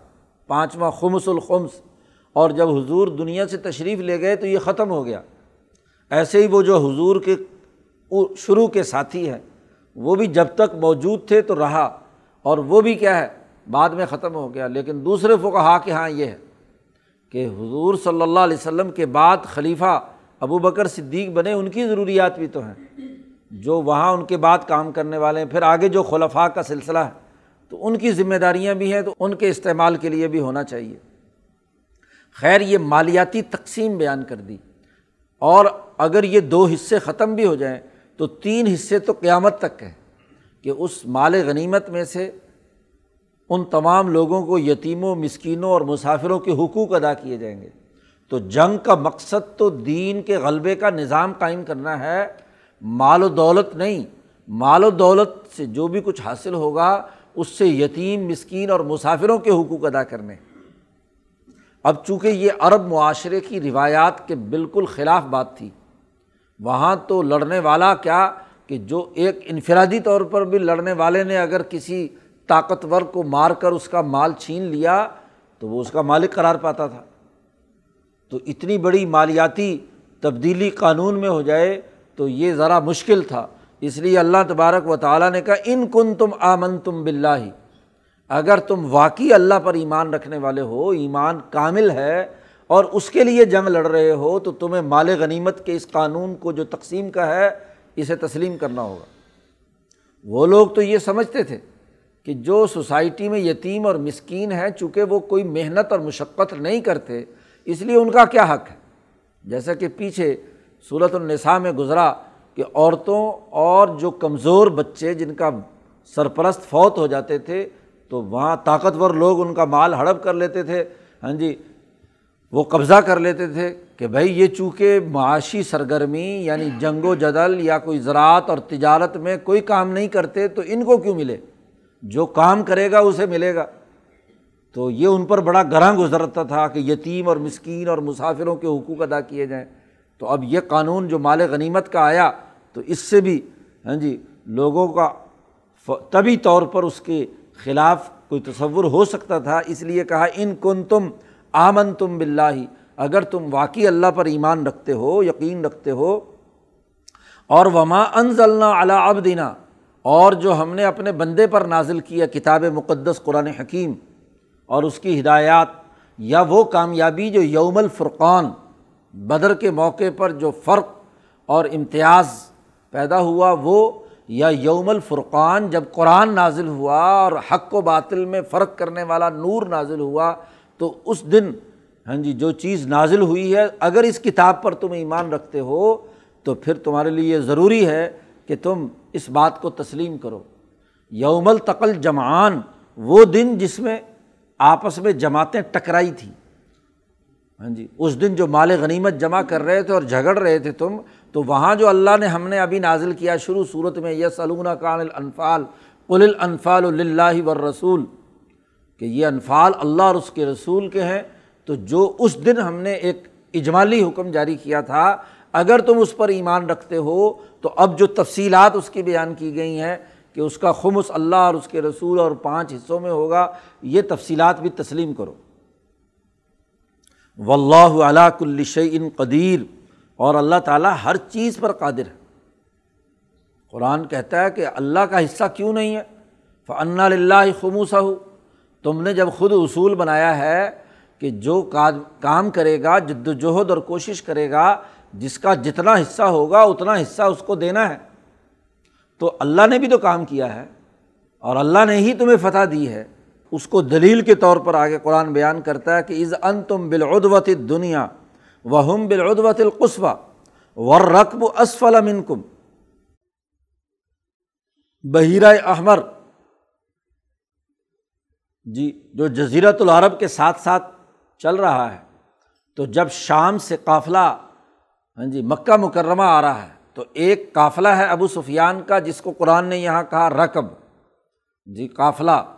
پانچواں خمس الخمس۔ اور جب حضور دنیا سے تشریف لے گئے تو یہ ختم ہو گیا۔ ایسے ہی وہ جو حضور کے شروع کے ساتھی ہیں، وہ بھی جب تک موجود تھے تو رہا۔ اور وہ بھی کیا ہے، بعد میں ختم ہو گیا۔ لیکن دوسرے فقہا کے یہاں یہ ہے۔ کہ حضور صلی اللہ علیہ وسلم کے بعد خلیفہ ابو بکر صدیق بنے، ان کی ضروریات بھی تو ہیں۔ جو وہاں ان کے بعد کام کرنے والے ہیں، پھر آگے جو خلفاء کا سلسلہ ہے، تو ان کی ذمہ داریاں بھی ہیں، تو ان کے استعمال کے لیے بھی ہونا چاہیے۔ خیر، یہ مالیاتی تقسیم بیان کر دی۔ اور اگر یہ دو حصے ختم بھی ہو جائیں، تو تین حصے تو قیامت تک ہیں کہ اس مال غنیمت میں سے ان تمام لوگوں کو یتیموں، مسکینوں اور مسافروں کے حقوق ادا کیے جائیں گے۔ تو جنگ کا مقصد تو دین کے غلبے کا نظام قائم کرنا ہے۔ مال و دولت نہیں، مال و دولت سے جو بھی کچھ حاصل ہوگا، اس سے یتیم، مسکین اور مسافروں کے حقوق ادا کرنے۔ اب چونکہ یہ عرب معاشرے کی روایات کے بالکل خلاف بات تھی، وہاں تو لڑنے والا کیا کہ جو ایک انفرادی طور پر بھی لڑنے والے نے اگر کسی طاقتور کو مار کر اس کا مال چھین لیا تو وہ اس کا مالک قرار پاتا تھا۔ تو اتنی بڑی مالیاتی تبدیلی قانون میں ہو جائے تو یہ ذرا مشکل تھا۔ اس لیے اللہ تبارک و تعالیٰ نے کہا، ان کن تم آمن تم بلّہ ہی اگر تم واقعی اللہ پر ایمان رکھنے والے ہو، ایمان کامل ہے اور اس کے لیے جنگ لڑ رہے ہو، تو تمہیں مال غنیمت کے اس قانون کو جو تقسیم کا ہے، اسے تسلیم کرنا ہوگا۔ وہ لوگ تو یہ سمجھتے تھے۔ کہ جو سوسائٹی میں یتیم اور مسکین ہے چونکہ وہ کوئی محنت اور مشقت نہیں کرتے، اس لیے ان کا کیا حق ہے؟ جیسا کہ پیچھے صورت النساء میں گزرا کہ عورتوں اور جو کمزور بچے جن کا سرپرست فوت ہو جاتے تھے، تو وہاں طاقتور لوگ ان کا مال ہڑپ کر لیتے تھے۔ ہاں جی وہ قبضہ کر لیتے تھے کہ بھائی یہ چونکہ معاشی سرگرمی یعنی جنگ و جدل یا کوئی زراعت اور تجارت میں کوئی کام نہیں کرتے، تو ان کو کیوں ملے؟ جو کام کرے گا اسے ملے گا۔ تو یہ ان پر بڑا گراں گزرتا تھا کہ یتیم اور مسکین اور مسافروں کے حقوق ادا کیے جائیں۔ تو اب یہ قانون جو مال غنیمت کا آیا، تو اس سے بھی ہاں جی لوگوں کا طبی طور پر اس کے خلاف کوئی تصور ہو سکتا تھا۔ اس لیے کہا، ان کن تم آمن تم بلّہ اگر تم واقعی اللہ پر ایمان رکھتے ہو، یقین رکھتے ہو، اور وما انض اللہ اب دینا اور جو ہم نے اپنے بندے پر نازل کیا کتاب مقدس قرآن حکیم اور اس کی ہدایات یا وہ کامیابی جو یوم الفرقان بدر کے موقع پر جو فرق اور امتیاز پیدا ہوا وہ یا یوم الفرقان جب قرآن نازل ہوا اور حق و باطل میں فرق کرنے والا نور نازل ہوا تو اس دن ہاں جی جو چیز نازل ہوئی ہے، اگر اس کتاب پر تم ایمان رکھتے ہو تو پھر تمہارے لیے یہ ضروری ہے کہ تم اس بات کو تسلیم کرو۔ یوم التقل جمعان، وہ دن جس میں آپس میں جماعتیں ٹکرائی تھیں ہاں جی اس دن جو مال غنیمت جمع کر رہے تھے اور جھگڑ رہے تھے تم، تو وہاں جو اللہ نے ہم نے ابھی نازل کیا شروع صورت میں یس سلون کان الانفال، قل الانفال اللہ و رسول کہ یہ انفال اللہ اور اس کے رسول کے ہیں، تو جو اس دن ہم نے ایک اجمالی حکم جاری کیا تھا اگر تم اس پر ایمان رکھتے ہو، تو اب جو تفصیلات اس کی بیان کی گئی ہیں کہ اس کا خمس اللہ اور اس کے رسول اور پانچ حصوں میں ہوگا، یہ تفصیلات بھی تسلیم کرو۔ و اللہ علاء ان قدیر، اور اللہ تعالیٰ ہر چیز پر قادر ہے۔ قرآن کہتا ہے کہ اللہ کا حصہ کیوں نہیں ہے؟ فن اللہ خموسہ ہو تم نے جب خود اصول بنایا ہے کہ جو کام کرے گا، جد وجہد اور کوشش کرے گا جس کا جتنا حصہ ہوگا اتنا حصہ اس کو دینا ہے۔ تو اللہ نے بھی تو کام کیا ہے اور اللہ نے ہی تمہیں فتح دی ہے۔ اس کو دلیل کے طور پر آگے قرآن بیان کرتا ہے کہ از ان تم بالعدوت دنیا و ہم بالعدوت القصبہ ور رقب اسفل امن کم بحیرہ احمر۔ جی جو جزیرت العرب کے ساتھ ساتھ چل رہا ہے۔ تو جب شام سے قافلہ ہاں جی مکہ مکرمہ آ رہا ہے۔ تو ایک قافلہ ہے ابو سفیان کا، جس کو قرآن نے یہاں کہا رقب جی قافلہ،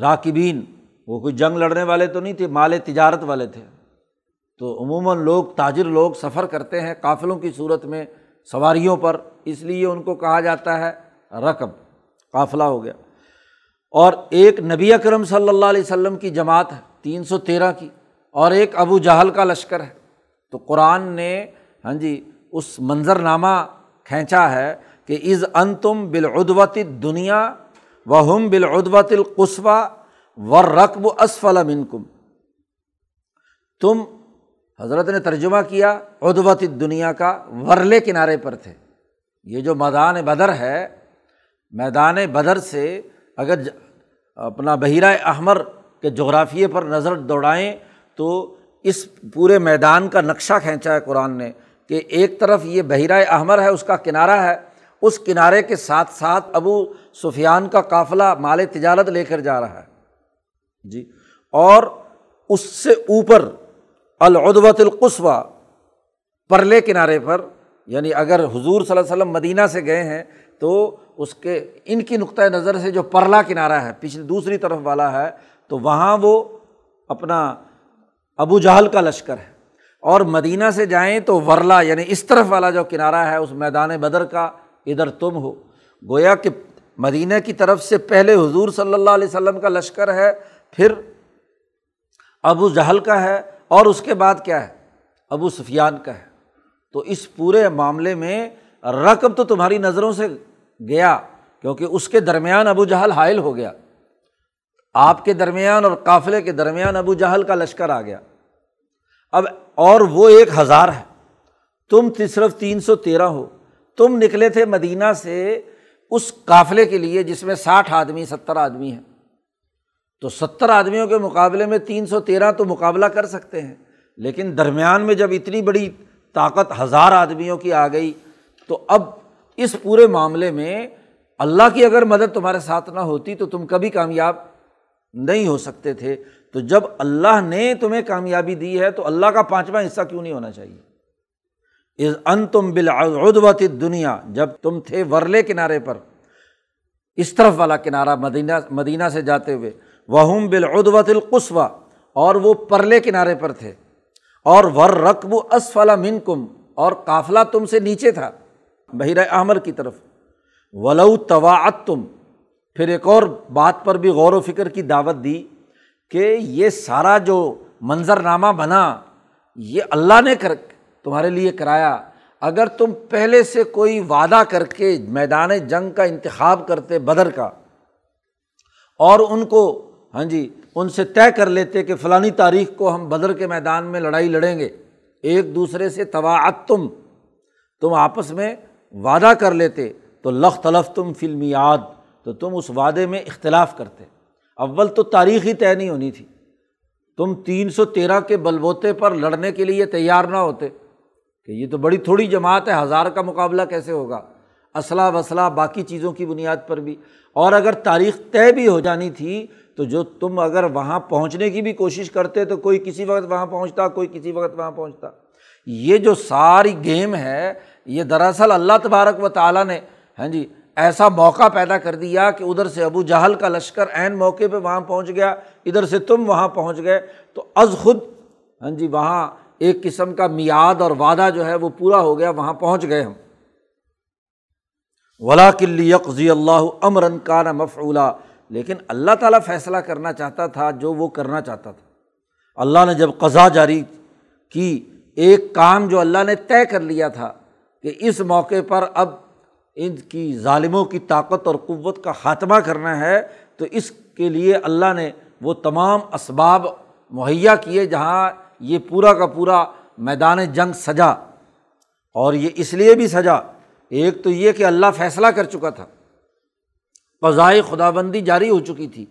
راکبین۔ وہ کوئی جنگ لڑنے والے تو نہیں تھے، مال تجارت والے تھے۔ تو عموماً لوگ، تاجر لوگ سفر کرتے ہیں قافلوں کی صورت میں سواریوں پر، اس لیے ان کو کہا جاتا ہے رقب قافلہ ہو گیا۔ اور ایک نبی اکرم صلی اللہ علیہ وسلم کی جماعت ہے، تین سو تیرہ کی۔ اور ایک ابو جہل کا لشکر ہے۔ تو قرآن نے ہاں جی اس منظر نامہ کھینچا ہے کہ از ان تم بالعدوت دنیا و ہم بالعدوت القصبہ و رقب اسفل کم تم، حضرت نے ترجمہ کیا ادوت دنیا کا ورلے کنارے پر تھے۔ یہ جو میدان بدر ہے، میدان بدر سے اگر اپنا بحیرہ احمر کے جغرافیے پر نظر دوڑائیں تو اس پورے میدان کا نقشہ کھینچا ہے قرآن نے کہ ایک طرف یہ بحیرہ احمر ہے، اس کا کنارہ ہے، اس کنارے کے ساتھ ساتھ ابو سفیان کا قافلہ مال تجارت لے کر جا رہا ہے۔ جی اور اس سے اوپر العدوت القصوہ پرلے کنارے پر یعنی اگر حضور صلی اللہ علیہ وسلم مدینہ سے گئے ہیں تو اس کے، ان کی نقطۂ نظر سے جو پرلا کنارہ ہے، پچھلی دوسری طرف والا ہے، تو وہاں وہ اپنا ابو جہل کا لشکر ہے۔ اور مدینہ سے جائیں تو ورلا یعنی اس طرف والا جو کنارہ ہے، اس میدان بدر کا، ادھر تم ہو۔ گویا کہ مدینہ کی طرف سے پہلے حضور صلی اللہ علیہ وسلم کا لشکر ہے، پھر ابو جہل کا ہے، اور اس کے بعد کیا ہے؟ ابو سفیان کا ہے۔ تو اس پورے معاملے میں رقب تو تمہاری نظروں سے گیا، کیونکہ اس کے درمیان ابو جہل حائل ہو گیا۔ آپ کے درمیان اور قافلے کے درمیان ابو جہل کا لشکر آ گیا۔ اب اور وہ ایک ہزار ہے۔ تم صرف تین سو تیرہ ہو۔ تم نکلے تھے مدینہ سے اس قافلے کے لیے جس میں ساٹھ آدمی، ستر آدمی ہیں۔ تو ستر آدمیوں کے مقابلے میں تین سو تیرہ تو مقابلہ کر سکتے ہیں۔ لیکن درمیان میں جب اتنی بڑی طاقت ہزار آدمیوں کی آ گئی، تو اب اس پورے معاملے میں اللہ کی اگر مدد تمہارے ساتھ نہ ہوتی تو تم کبھی کامیاب نہیں ہو سکتے تھے، تو جب اللہ نے تمہیں کامیابی دی ہے، تو اللہ کا پانچواں حصہ کیوں نہیں ہونا چاہیے؟ ان تم بالعدوت دنیا جب تم تھے ورلے کنارے پر، اس طرف والا کنارہ مدینہ مدینہ سے جاتے ہوئے وہ بالعدوت القصوہ اور وہ پرلے کنارے پر تھے، اور ور رقب اسفلا من کم اور قافلہ تم سے نیچے تھا بحیر احمر کی طرف، ولو طواعت تم پھر ایک اور بات پر بھی غور و فکر کی دعوت دی کہ یہ سارا جو منظر نامہ بنا، یہ اللہ نے کر، تمہارے لیے کرایا۔ اگر تم پہلے سے کوئی وعدہ کر کے میدان جنگ کا انتخاب کرتے بدر کا اور ان کو ہاں جی ان سے طے کر لیتے کہ فلانی تاریخ کو ہم بدر کے میدان میں لڑائی لڑیں گے، ایک دوسرے سے طواعت تم تم آپس میں وعدہ کر لیتے، تو لخ تلف تم فلمی یاد تو تم اس وعدے میں اختلاف کرتے۔ اول تو تاریخ ہی طے نہیں ہونی تھی۔ تم تین سو تیرہ کے بلبوتے پر لڑنے کے لیے تیار نہ ہوتے۔ کہ یہ تو بڑی تھوڑی جماعت ہے، ہزار کا مقابلہ کیسے ہوگا؟ اسلحہ وسلح باقی چیزوں کی بنیاد پر بھی۔ اور اگر تاریخ طے بھی ہو جانی تھی، تو جو تم اگر وہاں پہنچنے کی بھی کوشش کرتے، تو کوئی کسی وقت وہاں پہنچتا، کوئی کسی وقت وہاں پہنچتا۔ یہ جو ساری گیم ہے، یہ دراصل اللہ تبارک و تعالیٰ نے ہاں جی ایسا موقع پیدا کر دیا کہ ادھر سے ابو جہل کا لشکر عین موقع پہ وہاں پہنچ گیا، ادھر سے تم وہاں پہنچ گئے۔ تو از خود ہاں جی وہاں ایک قسم کا میاد اور وعدہ جو ہے وہ پورا ہو گیا، وہاں پہنچ گئے ہم۔ ولا کلی یکزی اللہ امرن کا نہ لیکن اللہ تعالیٰ فیصلہ کرنا چاہتا تھا جو وہ کرنا چاہتا تھا۔ اللہ نے جب قضا جاری کی، ایک کام جو اللہ نے طے کر لیا تھا کہ اس موقع پر اب ان کی ظالموں کی طاقت اور قوت کا خاتمہ کرنا ہے، تو اس کے لیے اللہ نے وہ تمام اسباب مہیا کیے جہاں یہ پورا کا پورا میدان جنگ سجا۔ اور یہ اس لیے بھی سجا، ایک تو یہ کہ اللہ فیصلہ کر چکا تھا۔ قضائے خدا بندی جاری ہو چکی تھی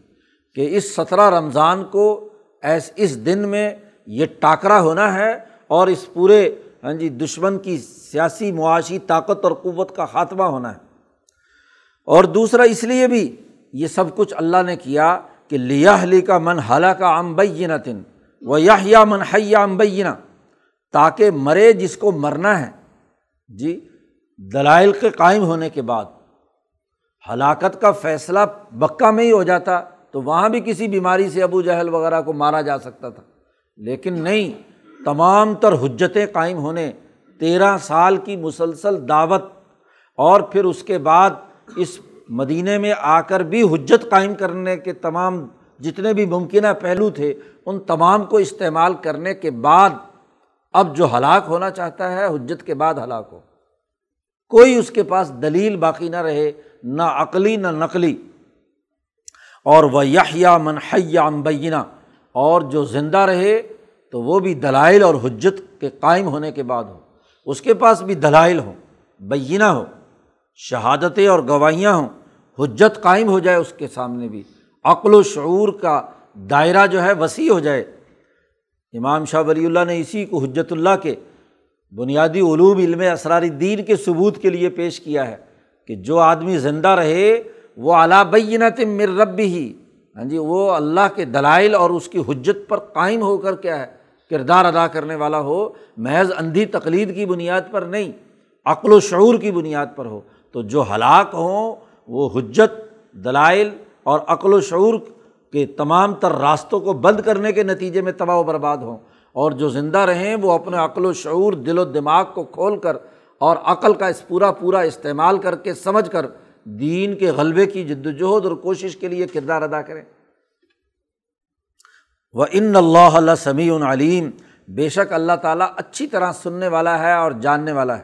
کہ اس سترہ رمضان کو ایس، اس دن میں یہ ٹاکرا ہونا ہے اور اس پورے ہاں جی دشمن کی سیاسی معاشی طاقت اور قوت کا خاتمہ ہونا ہے۔ اور دوسرا، اس لیے بھی یہ سب کچھ اللہ نے کیا کہ لیا کا من حلا کا امبینہ تن و یا من حیا امبینہ تاکہ مرے جس کو مرنا ہے۔ جی دلائل کے قائم ہونے کے بعد ہلاکت کا فیصلہ بکا میں ہی ہو جاتا تو وہاں بھی کسی بیماری سے ابو جہل وغیرہ کو مارا جا سکتا تھا۔ لیکن نہیں تمام تر حجتیں قائم ہونے، تیرہ سال کی مسلسل دعوت، اور پھر اس کے بعد اس مدینے میں آ کر بھی حجت قائم کرنے کے تمام جتنے بھی ممکنہ پہلو تھے، ان تمام کو استعمال کرنے کے بعد اب جو ہلاک ہونا چاہتا ہے، حجت کے بعد ہلاک ہو۔ کوئی اس کے پاس دلیل باقی نہ رہے، نہ عقلی نہ نقلی۔ اور وہ یا منحیا امبینہ اور جو زندہ رہے تو وہ بھی دلائل اور حجت کے قائم ہونے کے بعد ہو اس کے پاس بھی دلائل ہوں بینہ ہو شہادتیں اور گواہیاں ہوں۔ حجت قائم ہو جائے اس کے سامنے بھی۔ عقل و شعور کا دائرہ جو ہے وسیع ہو جائے۔ امام شاہ ولی اللہ نے اسی کو حجت اللہ کے بنیادی علوم، علم اسرار دین کے ثبوت کے لیے پیش کیا ہے کہ جو آدمی زندہ رہے، وہ اعلیٰ بینت مر رب ہی ہاں جی وہ اللہ کے دلائل اور اس کی حجت پر قائم ہو کر کیا ہے؟ کردار ادا کرنے والا ہو، محض اندھی تقلید کی بنیاد پر نہیں، عقل و شعور کی بنیاد پر ہو۔ تو جو ہلاک ہوں، وہ حجت، دلائل اور عقل و شعور کے تمام تر راستوں کو بند کرنے کے نتیجے میں تباہ و برباد ہوں۔ اور جو زندہ رہیں، وہ اپنے عقل و شعور، دل و دماغ کو کھول کر اور عقل کا اس پورا پورا استعمال کر کے سمجھ کر دین کے غلبے کی جد وجہد اور کوشش کے لیے کردار ادا کریں۔ وہ ان اللہ اللہ سمیع علیم بے شک اللہ تعالیٰ اچھی طرح سننے والا ہے اور جاننے والا ہے۔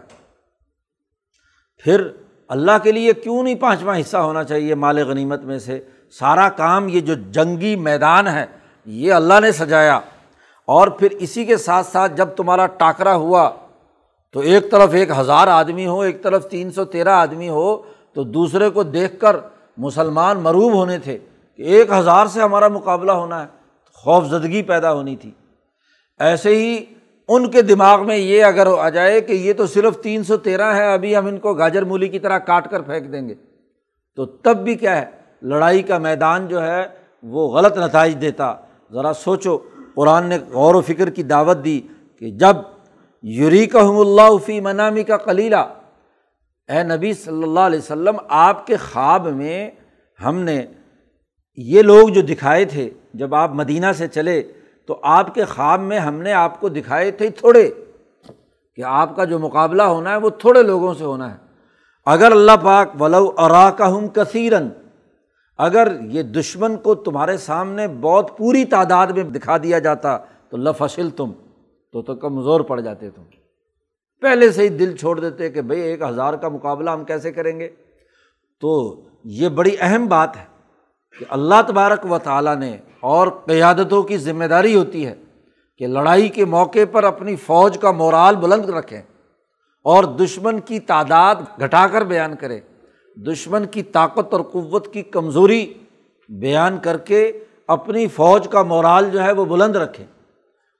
پھر اللہ کے لیے کیوں نہیں پانچواں حصہ ہونا چاہیے مال غنیمت میں سے؟ سارا کام یہ جو جنگی میدان ہے، یہ اللہ نے سجایا۔ اور پھر اسی کے ساتھ ساتھ جب تمہارا ٹاکرا ہوا، تو ایک طرف ایک ہزار آدمی ہو، ایک طرف تین سو تیرہ آدمی ہو، تو دوسرے کو دیکھ کر مسلمان مروب ہونے تھے کہ ایک ہزار سے ہمارا مقابلہ ہونا ہے۔ خوف زدگی پیدا ہونی تھی۔ ایسے ہی ان کے دماغ میں یہ اگر آ جائے کہ یہ تو صرف تین سو تیرہ ہے، ابھی ہم ان کو گاجر مولی کی طرح کاٹ کر پھینک دیں گے۔ تو تب بھی کیا ہے، لڑائی کا میدان جو ہے وہ غلط نتائج دیتا۔ ذرا سوچو، قرآن نے غور و فکر کی دعوت دی کہ جب یوری اللہ فی منامی کا کلیلہ اے نبی صلی اللہ علیہ وسلم، آپ کے خواب میں ہم نے یہ لوگ جو دکھائے تھے، جب آپ مدینہ سے چلے تو آپ کے خواب میں ہم نے آپ کو دکھائے تھے تھوڑے، کہ آپ کا جو مقابلہ ہونا ہے وہ تھوڑے لوگوں سے ہونا ہے۔ اگر اللہ پاک ولو ارا کا ہم کثیرن اگر یہ دشمن کو تمہارے سامنے بہت پوری تعداد میں دکھا دیا جاتا، تو لفشل تم تو تو کمزور پڑ جاتے تم۔ پہلے سے ہی دل چھوڑ دیتے کہ بھائی ایک ہزار کا مقابلہ ہم کیسے کریں گے؟ تو یہ بڑی اہم بات ہے۔ کہ اللہ تبارک و تعالیٰ نے اور قیادتوں کی ذمہ داری ہوتی ہے کہ لڑائی کے موقع پر اپنی فوج کا مورال بلند رکھیں اور دشمن کی تعداد گھٹا کر بیان کرے دشمن کی طاقت اور قوت کی کمزوری بیان کر کے اپنی فوج کا مورال جو ہے وہ بلند رکھیں۔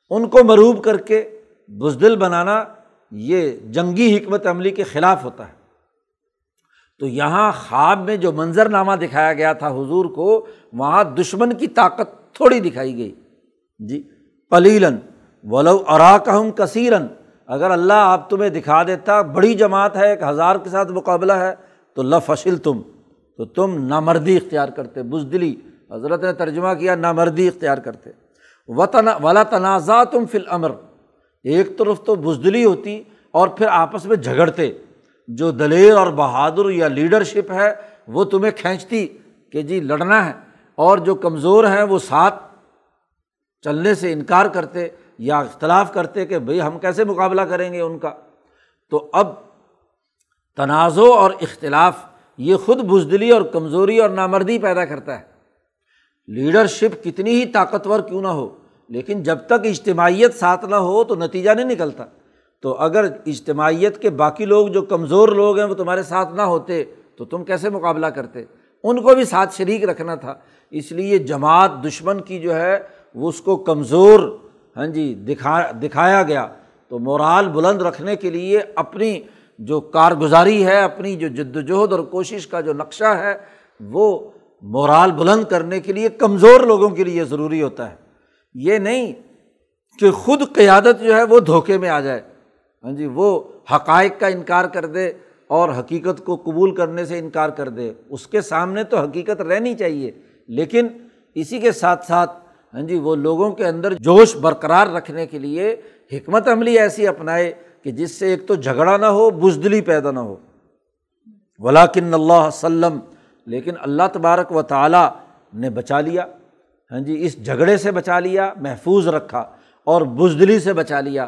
ان کو مروب کر کے بزدل بنانا یہ جنگی حکمت عملی کے خلاف ہوتا ہے۔ تو یہاں خواب میں جو منظر نامہ دکھایا گیا تھا حضور کو، وہاں دشمن کی طاقت تھوڑی دکھائی گئی۔ جی پلیلن ولو اراکہم کثیرن اگر اللہ آپ تمہیں دکھا دیتا، بڑی جماعت ہے، ایک ہزار کے ساتھ مقابلہ ہے، تو لفشل تم تو تم نامردی اختیار کرتے، بزدلی۔ حضرت نے ترجمہ کیا، نامردی اختیار کرتے۔ وطن ولا تنازع تم فل امر ایک طرف تو بزدلی ہوتی اور پھر آپس میں جھگڑتے۔ جو دلیر اور بہادر یا لیڈرشپ ہے، وہ تمہیں کھینچتی کہ جی لڑنا ہے اور جو کمزور ہیں وہ ساتھ چلنے سے انکار کرتے یا اختلاف کرتے کہ بھائی ہم کیسے مقابلہ کریں گے ان کا۔ تو اب تنازع اور اختلاف یہ خود بزدلی اور کمزوری اور نامردی پیدا کرتا ہے۔ لیڈرشپ کتنی ہی طاقتور کیوں نہ ہو، لیکن جب تک اجتماعیت ساتھ نہ ہو تو نتیجہ نہیں نکلتا۔ تو اگر اجتماعیت کے باقی لوگ جو کمزور لوگ ہیں وہ تمہارے ساتھ نہ ہوتے، تو تم کیسے مقابلہ کرتے؟ ان کو بھی ساتھ شریک رکھنا تھا۔ اس لیے جماعت دشمن کی جو ہے، وہ اس کو کمزور ہاں جی دکھا، دکھایا گیا۔ تو مورال بلند رکھنے کے لیے اپنی جو کارگزاری ہے، اپنی جو جد وجہد اور کوشش کا جو نقشہ ہے، وہ مورال بلند کرنے کے لیے کمزور لوگوں کے لیے ضروری ہوتا ہے۔ یہ نہیں کہ خود قیادت جو ہے، وہ دھوکے میں آ جائے۔ ہاں جی وہ حقائق کا انکار کر دے اور حقیقت کو قبول کرنے سے انکار کر دے۔ اس کے سامنے تو حقیقت رہنی چاہیے، لیکن اسی کے ساتھ ساتھ ہاں جی وہ لوگوں کے اندر جوش برقرار رکھنے کے لیے حکمت عملی ایسی اپنائے کہ جس سے ایک تو جھگڑا نہ ہو، بزدلی پیدا نہ ہو۔ ولاکن اللہ وسلم لیکن اللہ تبارک و تعالیٰ نے بچا لیا۔ ہاں جی اس جھگڑے سے بچا لیا، محفوظ رکھا اور بزدلی سے بچا لیا۔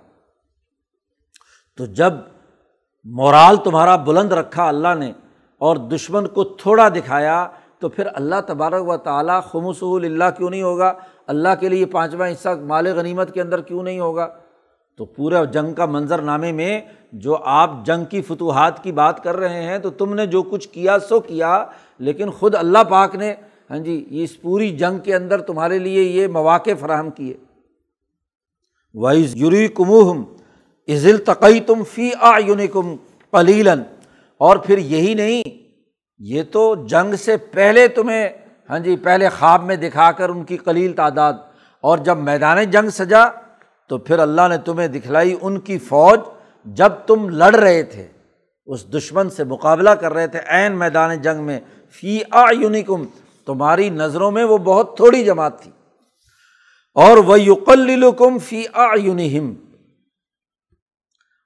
تو جب مورال تمہارا بلند رکھا اللہ نے اور دشمن کو تھوڑا دکھایا، تو پھر اللہ تبارک و تعالیٰ خمس اللہ کیوں نہیں ہوگا؟ اللہ کے لیے پانچواں حصہ مال غنیمت کے اندر کیوں نہیں ہوگا؟ تو پورے جنگ کا منظر نامے میں جو آپ جنگ کی فتوحات کی بات کر رہے ہیں، تو تم نے جو کچھ کیا سو کیا، لیکن خود اللہ پاک نے ہاں جی اس پوری جنگ کے اندر تمہارے لیے یہ مواقع فراہم کیے۔ وائز یوری کموہم عزل تقئی تم فی آ یونیکم پلیلن اور پھر یہی نہیں، یہ تو جنگ سے پہلے تمہیں ہاں جی پہلے خواب میں دکھا کر ان کی کلیل تعداد۔ اور جب میدان جنگ سجا، تو پھر اللہ نے تمہیں دکھلائی ان کی فوج جب تم لڑ رہے تھے، اس دشمن سے مقابلہ کر رہے تھے عین میدان جنگ میں۔ فی آ یونیکم تمہاری نظروں میں وہ بہت تھوڑی جماعت تھی۔ اور وہ یقلکم فی آ یونیم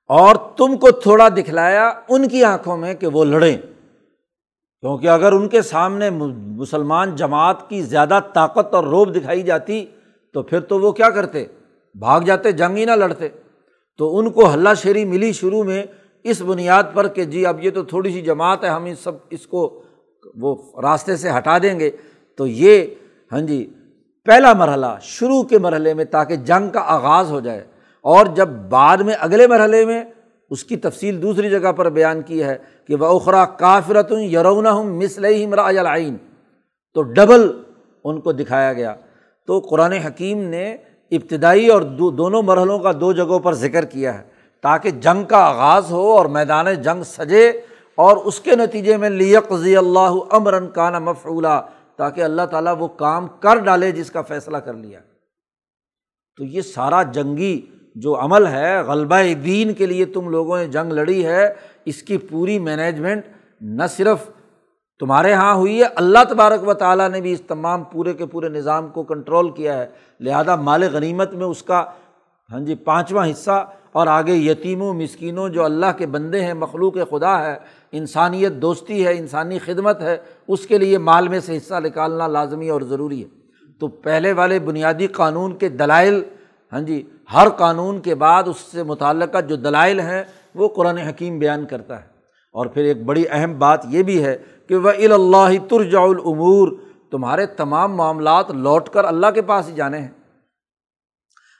اور تم کو تھوڑا دکھلایا ان کی آنکھوں میں کہ وہ لڑیں۔ کیونکہ اگر ان کے سامنے مسلمان جماعت کی زیادہ طاقت اور روب دکھائی جاتی، تو پھر تو وہ کیا کرتے؟ بھاگ جاتے، جنگ ہی نہ لڑتے۔ تو ان کو ہلہ شیری ملی شروع میں اس بنیاد پر کہ جی اب یہ تو تھوڑی سی جماعت ہے، ہم اس سب، اس کو وہ راستے سے ہٹا دیں گے۔ تو یہ ہاں جی پہلا مرحلہ شروع کے مرحلے میں تاکہ جنگ کا آغاز ہو جائے۔ اور جب بعد میں اگلے مرحلے میں اس کی تفصیل دوسری جگہ پر بیان کی ہے کہ وہ اخرا کافرت یرون ہوں مسلم راجلعین تو ڈبل ان کو دکھایا گیا۔ تو قرآن حکیم نے ابتدائی اور دو دونوں مرحلوں کا دو جگہوں پر ذکر کیا ہے، تاکہ جنگ کا آغاز ہو اور میدان جنگ سجے اور اس کے نتیجے میں لیقضی اللہ امراً کانا مفعولہ تاکہ اللہ تعالیٰ وہ کام کر ڈالے جس کا فیصلہ کر لیا۔ تو یہ سارا جنگی جو عمل ہے، غلبہ دین کے لیے تم لوگوں نے جنگ لڑی ہے، اس کی پوری مینجمنٹ نہ صرف تمہارے یہاں ہوئی ہے، اللہ تبارک و تعالیٰ نے بھی اس تمام پورے کے پورے نظام کو کنٹرول کیا ہے۔ لہٰذا مال غنیمت میں اس کا ہاں جی پانچواں حصہ اور آگے یتیموں، مسکینوں، جو اللہ کے بندے ہیں، مخلوق خدا ہے، انسانیت دوستی ہے، انسانی خدمت ہے، اس کے لیے مال میں سے حصہ نکالنا لازمی اور ضروری ہے۔ تو پہلے والے بنیادی قانون کے دلائل ہاں جی ہر قانون کے بعد اس سے متعلقہ جو دلائل ہیں، وہ قرآن حکیم بیان کرتا ہے۔ اور پھر ایک بڑی اہم بات یہ بھی ہے کہ وہ اللہ ترجا العمور تمہارے تمام معاملات لوٹ کر اللہ کے پاس ہی جانے ہیں۔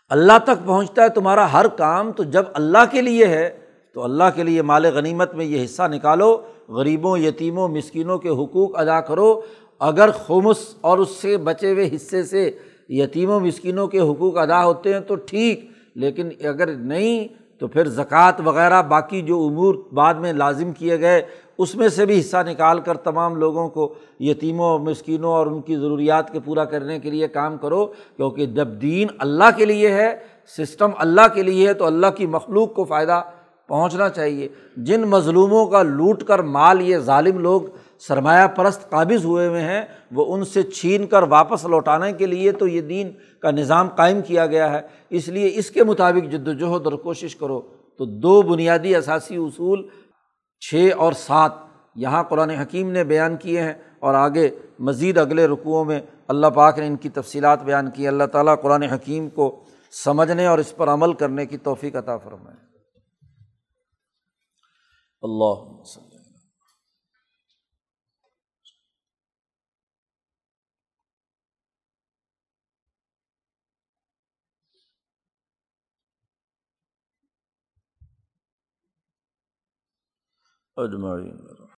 اللہ تک پہنچتا ہے تمہارا ہر کام۔ تو جب اللہ کے لیے ہے، تو اللہ کے لیے مال غنیمت میں یہ حصہ نکالو۔ غریبوں، یتیموں، مسکینوں کے حقوق ادا کرو۔ اگر خمس اور اس سے بچے ہوئے حصے سے یتیموں مسکینوں کے حقوق ادا ہوتے ہیں تو ٹھیک، لیکن اگر نہیں تو پھر زکوٰۃ وغیرہ باقی جو امور بعد میں لازم کیے گئے، اس میں سے بھی حصہ نکال کر تمام لوگوں کو، یتیموں، مسکینوں اور ان کی ضروریات کے پورا کرنے کے لیے کام کرو، کیونکہ جب دین اللہ کے لیے ہے، سسٹم اللہ کے لیے ہے، تو اللہ کی مخلوق کو فائدہ پہنچنا چاہیے۔ جن مظلوموں کا لوٹ کر مال، یہ ظالم لوگ سرمایہ پرست قابض ہوئے ہوئے ہیں، وہ ان سے چھین کر واپس لوٹانے کے لیے تو یہ دین کا نظام قائم کیا گیا ہے۔ اس لیے اس کے مطابق جد وجہد اور کوشش کرو۔ تو دو بنیادی اثاثی اصول، چھ اور سات، یہاں قرآن حکیم نے بیان کیے ہیں۔ اور آگے مزید اگلے رقوؤں میں اللہ پاک نے ان کی تفصیلات بیان کی۔ اللہ تعالیٰ قرآن حکیم کو سمجھنے اور اس پر عمل کرنے کی توفیق عطا فرمائے۔ اللہ اجمعین